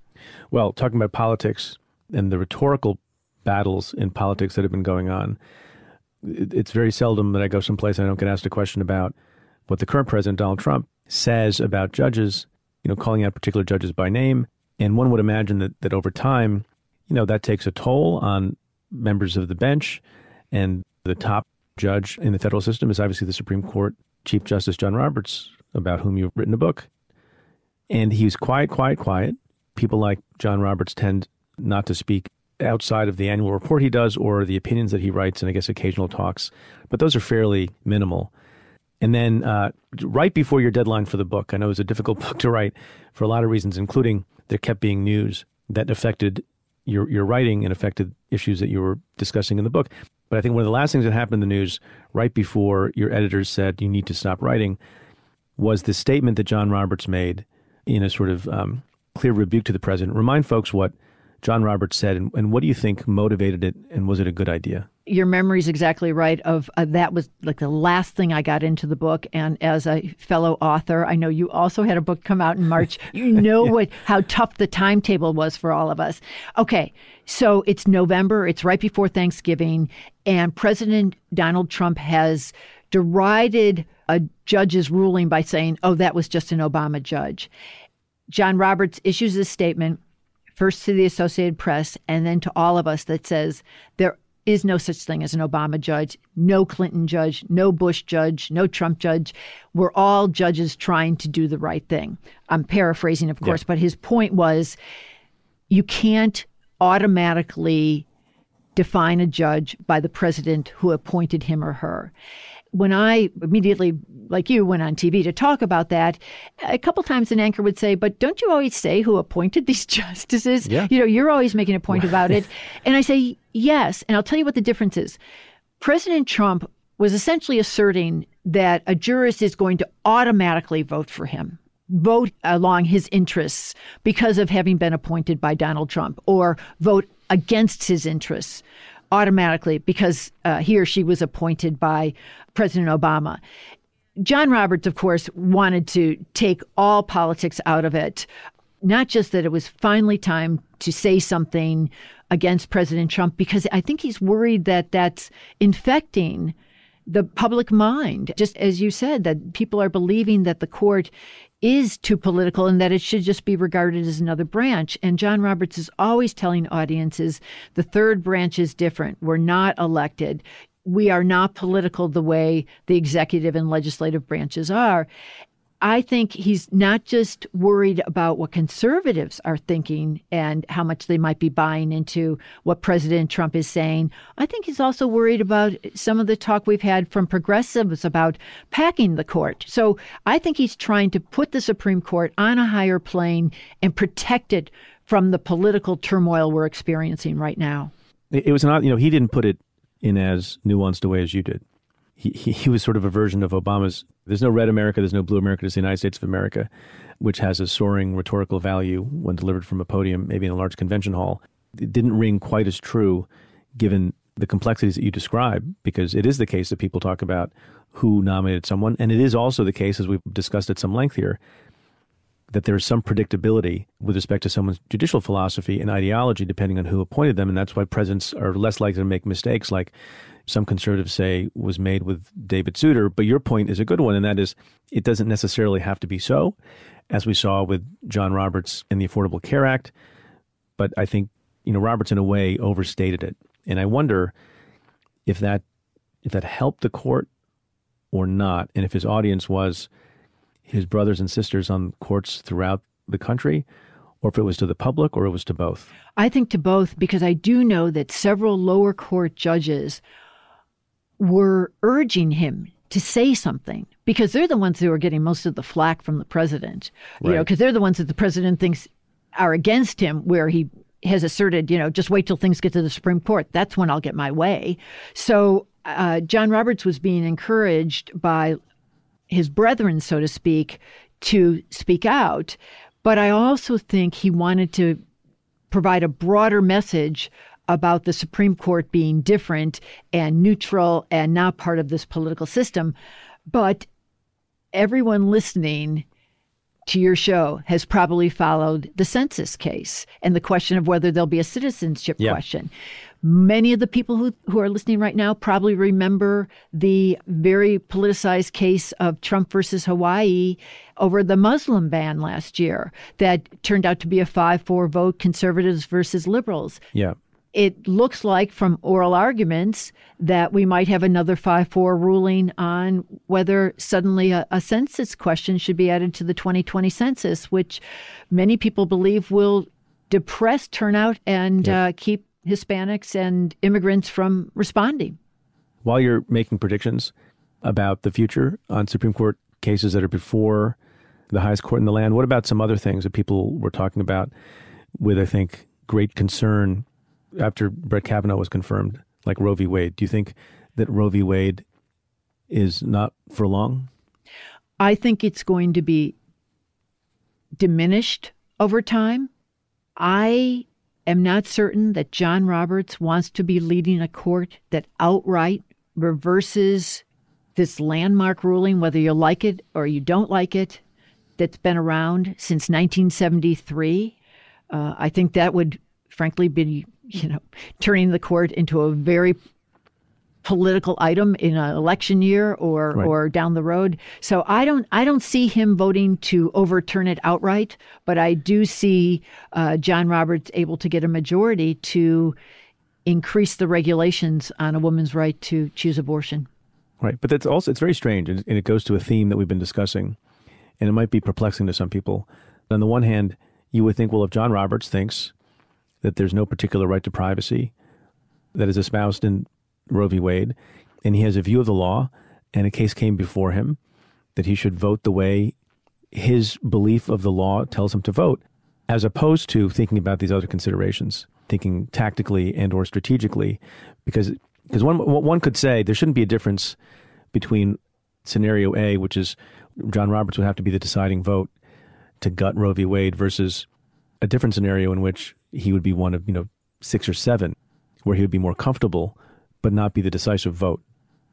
Well, talking about politics and the rhetorical battles in politics that have been going on, it's very seldom that I go someplace and I don't get asked a question about what the current president, Donald Trump, says about judges, you know, calling out particular judges by name. And one would imagine that, that over time, you know, that takes a toll on members of the bench. And the top judge in the federal system is obviously the Supreme Court Chief Justice John Roberts, about whom you've written a book. And he's quiet, quiet, quiet. People like John Roberts tend not to speak outside of the annual report he does or the opinions that he writes and I guess occasional talks, but those are fairly minimal. And then uh, right before your deadline for the book, I know it was a difficult book to write for a lot of reasons, including there kept being news that affected your your writing and affected issues that you were discussing in the book. But I think one of the last things that happened in the news right before your editors said you need to stop writing was the statement that John Roberts made in a sort of um, clear rebuke to the president. Remind folks what John Roberts said and, and what do you think motivated it and was it a good idea? your memory's exactly right of uh, that was like the last thing I got into the book and as a fellow author I know you also had a book come out in March you know yeah. what how tough the timetable was for all of us okay so it's November it's right before Thanksgiving and President Donald Trump has derided a judge's ruling by saying oh that was just an Obama judge John Roberts issues a statement first to the Associated Press and then to all of us that says there is no such thing as an Obama judge, no Clinton judge, no Bush judge, no Trump judge. We're all judges trying to do the right thing. I'm paraphrasing, of course, yeah. but his point was you can't automatically define a judge by the president who appointed him or her when I immediately, like you, went on TV to talk about that, a couple times an anchor would say, "But don't you always say who appointed these justices? Yeah. You know, you're always making a point about it." And I say, "Yes," and I'll tell you what the difference is. President Trump was essentially asserting that a jurist is going to automatically vote for him vote along his interests because of having been appointed by Donald Trump or vote against his interests automatically because uh, he or she was appointed by President Obama. John Roberts, of course, wanted to take all politics out of it. Not just that it was finally time to say something against President Trump, because I think he's worried that that's infecting the public mind. Just as you said, that people are believing that the court is too political and that it should just be regarded as another branch. And John Roberts is always telling audiences the third branch is different. We're not elected. We are not political the way the executive and legislative branches are. I think he's not just worried about what conservatives are thinking and how much they might be buying into what President Trump is saying. I think he's also worried about some of the talk we've had from progressives about packing the court. So I think he's trying to put the Supreme Court on a higher plane and protect it from the political turmoil we're experiencing right now. It was not, you know, he didn't put it in as nuanced a way as you did he, he, was sort of a version of Obama's. There's no red America, there's no blue America, there's the United States of America, which has a soaring rhetorical value when delivered from a podium, maybe in a large convention hall. It didn't ring quite as true given the complexities that you describe, because it is the case that people talk about who nominated someone. And it is also the case, as we've discussed at some length here, that there's some predictability with respect to someone's judicial philosophy and ideology depending on who appointed them. And that's why presidents are less likely to make mistakes like some conservatives say was made with David Souter. But your point is a good one, and that is it doesn't necessarily have to be so, as we saw with John Roberts and the Affordable Care Act. But I think, you know, Roberts in a way overstated it. And I wonder if that if that helped the court or not, and if his audience was his brothers and sisters on courts throughout the country, or if it was to the public or it was to both? I think to both because I do know that several lower court judges were urging him to say something because they're the ones who are getting most of the flack from the president. You right. know, because they're the ones that the president thinks are against him, where he has asserted, you know, just wait till things get to the Supreme Court. That's when I'll get my way. So uh, John Roberts was being encouraged by his brethren, so to speak, to speak out. But I also think he wanted to provide a broader message about the Supreme Court being different and neutral and not part of this political system. But everyone listening to your show has probably followed the census case and the question of whether there'll be a citizenship question. Many of the people who, who are listening right now probably remember the very politicized case of Trump versus Hawaii over the Muslim ban last year that turned out to be a 5 4 vote, conservatives versus liberals. Yeah it looks like from oral arguments that we might have another 5 4 ruling on whether suddenly a, a, census question should be added to the 2020 census, which many people believe will depress turnout and uh, keep Hispanics and immigrants from responding. While you're making predictions about the future on Supreme Court cases that are before the highest court in the land, what about some other things that people were talking about with, I think, great concern after Brett Kavanaugh was confirmed like Roe v. Wade. Do you think that Roe v. Wade is not for long? I think it's going to be diminished over time. I am not certain that John Roberts wants to be leading a court that outright reverses this landmark ruling, whether you like it or you don't like it, that's been around since 1973. Uh, I think that would, frankly, be you know turning the court into a very political item in an election year or right. or down the road. So I don't I don't see him voting to overturn it outright, but I do see uh, John Roberts able to get a majority to increase the regulations on a woman's right to choose abortion. Right, but that's also it's very strange, and it goes to a theme that we've been discussing, and it might be perplexing to some people. On the one hand, you would think, well, if John Roberts thinks that there's no particular right to privacy that is espoused in Roe v. Wade, and he has a view of the law, and a case came before him that he should vote the way his belief of the law tells him to vote, as opposed to thinking about these other considerations, thinking tactically and or strategically, because because one one could say there shouldn't be a difference between scenario A, which is John Roberts would have to be the deciding vote to gut Roe v. Wade, versus a different scenario in which he would be one of you know six or seven, where he would be more comfortable but not be the decisive vote.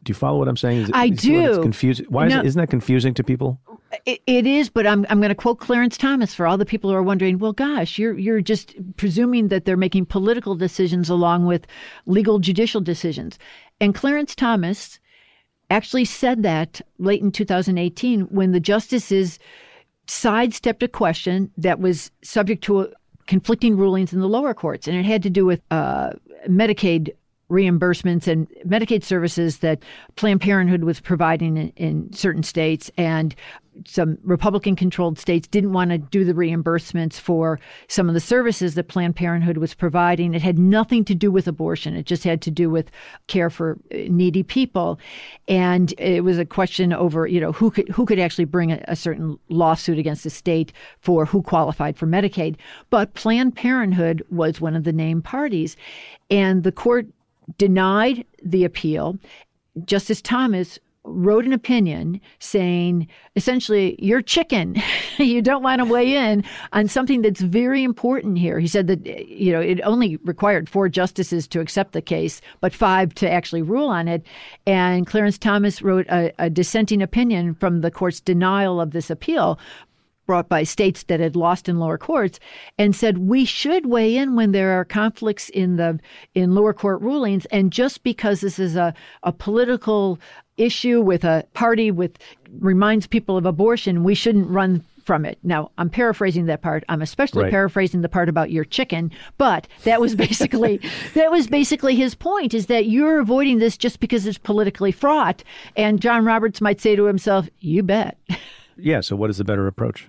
Do you follow what I'm saying? It, I do. It's confusing. Why is it, isn't that confusing to people? It, it is, but I'm I'm going to quote Clarence Thomas for all the people who are wondering. Well, gosh, you're you're just presuming that they're making political decisions along with legal judicial decisions. And Clarence Thomas actually said that late in 2018 when the justices sidestepped a question that was subject to a, conflicting rulings in the lower courts, and it had to do with uh, Medicaid reimbursements and Medicaid services that Planned Parenthood was providing in, in certain states, and some Republican controlled states didn't want to do the reimbursements for some of the services that Planned Parenthood was providing. It had nothing to do with abortion, it just had to do with care for needy people. And it was a question over, you know, who could who could actually bring a, a certain lawsuit against the state for who qualified for Medicaid. But Planned Parenthood was one of the named parties. And the court denied the appeal. Justice Thomas wrote an opinion saying essentially you're chicken. You don't want to weigh in on something that's very important here. He said that you know it only required four justices to accept the case but five to actually rule on it. And clarence thomas wrote a, a dissenting opinion from the court's denial of this appeal brought by states that had lost in lower courts and said we should weigh in when there are conflicts in the in lower court rulings and just because this is a, a political issue with a party with reminds people of abortion we shouldn't run from it. Now, I'm paraphrasing that part. I'm especially right. paraphrasing the part about your chicken, but that was basically that was basically his point is that you're avoiding this just because it's politically fraught. And John Roberts might say to himself, "You bet." Yeah, so what is the better approach?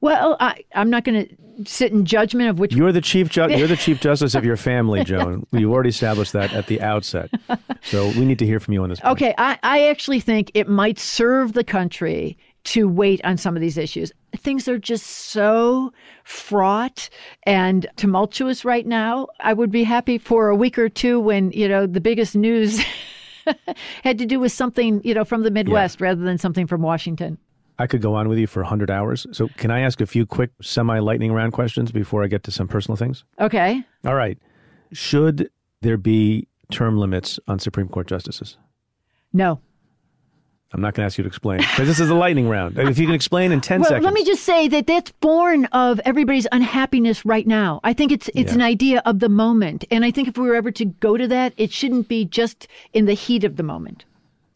Well, I, am not going to sit in judgment of which. You're the chief ju- You're the chief justice of your family, Joan. We've already established that at the outset. So we need to hear from you on this. Point. Okay, I, I actually think it might serve the country to wait on some of these issues. Things are just so fraught and tumultuous right now. I would be happy for a week or two when you know the biggest news. had to do with something, you know, from the Midwest yeah. rather than something from Washington. I could go on with you for 100 hours. So, can I ask a few quick semi lightning round questions before I get to some personal things? Okay. All right. Should there be term limits on Supreme Court justices? No. I'm not going to ask you to explain because this is a lightning round. If you can explain in 10 well, seconds. Let me just say that that's born of everybody's unhappiness right now. I think it's it's yeah. an idea of the moment. And I think if we were ever to go to that, it shouldn't be just in the heat of the moment.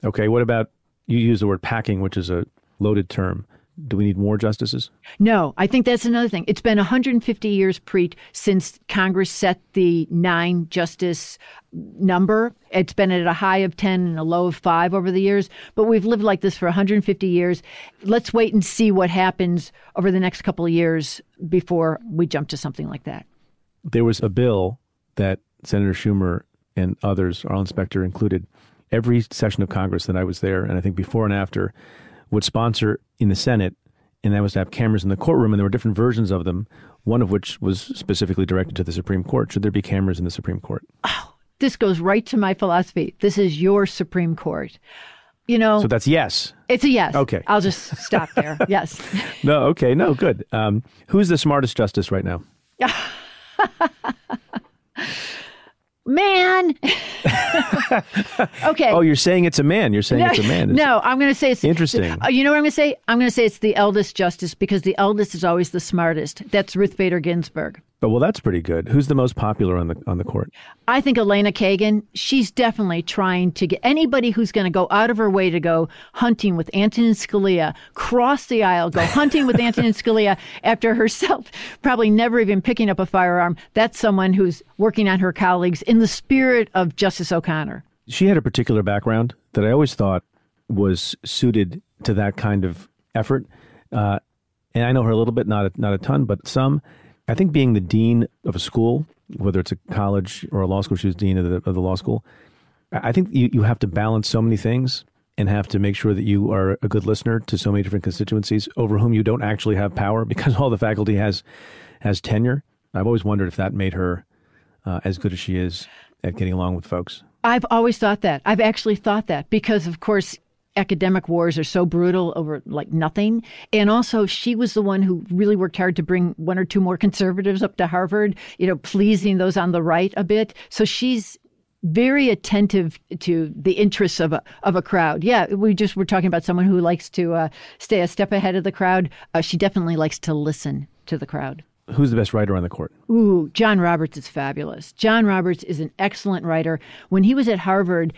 Okay. What about you use the word packing, which is a loaded term. Do we need more justices? No, I think that's another thing. It's been 150 years, Preet, since Congress set the nine justice number. It's been at a high of 10 and a low of five over the years, but we've lived like this for 150 years. Let's wait and see what happens over the next couple of years before we jump to something like that. There was a bill that Senator Schumer and others, our inspector included, every session of Congress that I was there, and I think before and after, would sponsor in the Senate, and that was to have cameras in the courtroom, and there were different versions of them, one of which was specifically directed to the Supreme Court. Should there be cameras in the Supreme Court? Oh, This goes right to my philosophy. This is your Supreme Court. You know, So that's yes. it's a yes. Okay. I'll just stop there. yes. No, okay, no, good. Um, who's the smartest justice right now? Man. okay. Oh, you're saying it's a man. You're saying it's a man. It's- no, I'm going to say it's Interesting. Uh, you know what I'm going to say? I'm going to say it's the eldest justice because the eldest is always the smartest. That's Ruth Bader Ginsburg. Oh, well, that's pretty good. Who's the most popular on the on the court? I think Elena Kagan, she's definitely trying to get anybody who's going to go out of her way to go hunting with Antonin Scalia, cross the aisle, go hunting with Antonin Scalia after herself probably never even picking up a firearm. That's someone who's working on her colleagues in the spirit of Justice O'Connor. She had a particular background that I always thought was suited to that kind of effort. Uh, and I know her a little bit, not a, not a ton, but some. I think being the dean of a school, whether it's a college or a law school, she was dean of the, of the law school. I think you, you have to balance so many things and have to make sure that you are a good listener to so many different constituencies over whom you don't actually have power because all the faculty has has tenure. I've always wondered if that made her uh, as good as she is at getting along with folks. I've always thought that. I've actually thought that because, of course, academic wars are so brutal over like nothing. And also, she was the one who really worked hard to bring one or two more conservatives up to Harvard, you know, pleasing those on the right a bit. So she's very attentive to the interests of a of a crowd. Yeah, we just were talking about someone who likes to uh, stay a step ahead of the crowd. Uh, she definitely likes to listen to the crowd. Who's the best writer on the court? Ooh, John Roberts is fabulous. John Roberts is an excellent writer. When he was at Harvard,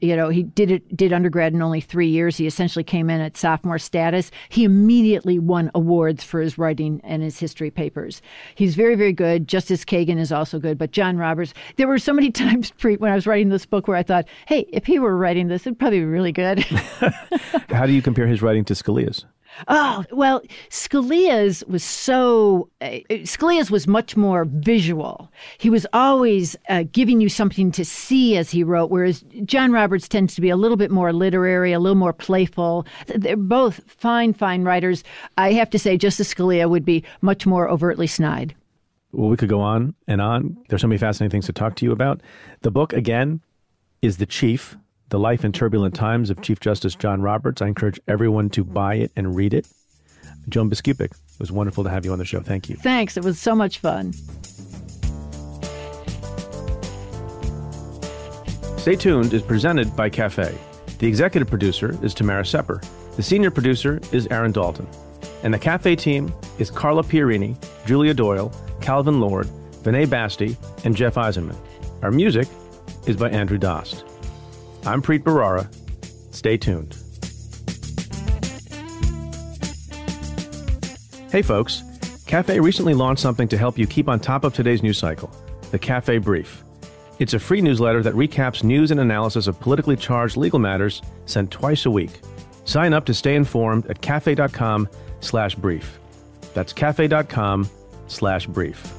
you know, he did it did undergrad in only three years. He essentially came in at sophomore status. He immediately won awards for his writing and his history papers. He's very, very good. Justice Kagan is also good, but John Roberts. There were so many times Preet, when I was writing this book where I thought, hey, if he were writing this, it'd probably be really good. How do you compare his writing to Scalia's? Oh, well, Scalia's was so, uh, Scalia's was much more visual. He was always uh, giving you something to see as he wrote, whereas John Roberts tends to be a little bit more literary, a little more playful. They're both fine, fine writers. I have to say, Justice Scalia would be much more overtly snide. Well, we could go on and on. There's so many fascinating things to talk to you about. The book, again, is The Chief The Life and Turbulent Times of Chief Justice John Roberts. I encourage everyone to buy it and read it. Joan Biskupic, it was wonderful to have you on the show. Thank you. Thanks. It was so much fun. Stay Tuned is presented by Cafe. The executive producer is Tamara Sepper. The senior producer is Aaron Dalton. And the Cafe team is Carla Pierini, Julia Doyle, Calvin Lord, Vinay Basti, and Jeff Eisenman. Our music is by Andrew Dost. I'm Preet Bharara. Stay tuned. Hey folks, Cafe recently launched something to help you keep on top of today's news cycle the Cafe Brief. It's a free newsletter that recaps news and analysis of politically charged legal matters sent twice a week. Sign up to stay informed at cafe.com slash brief. That's cafe.com slash brief.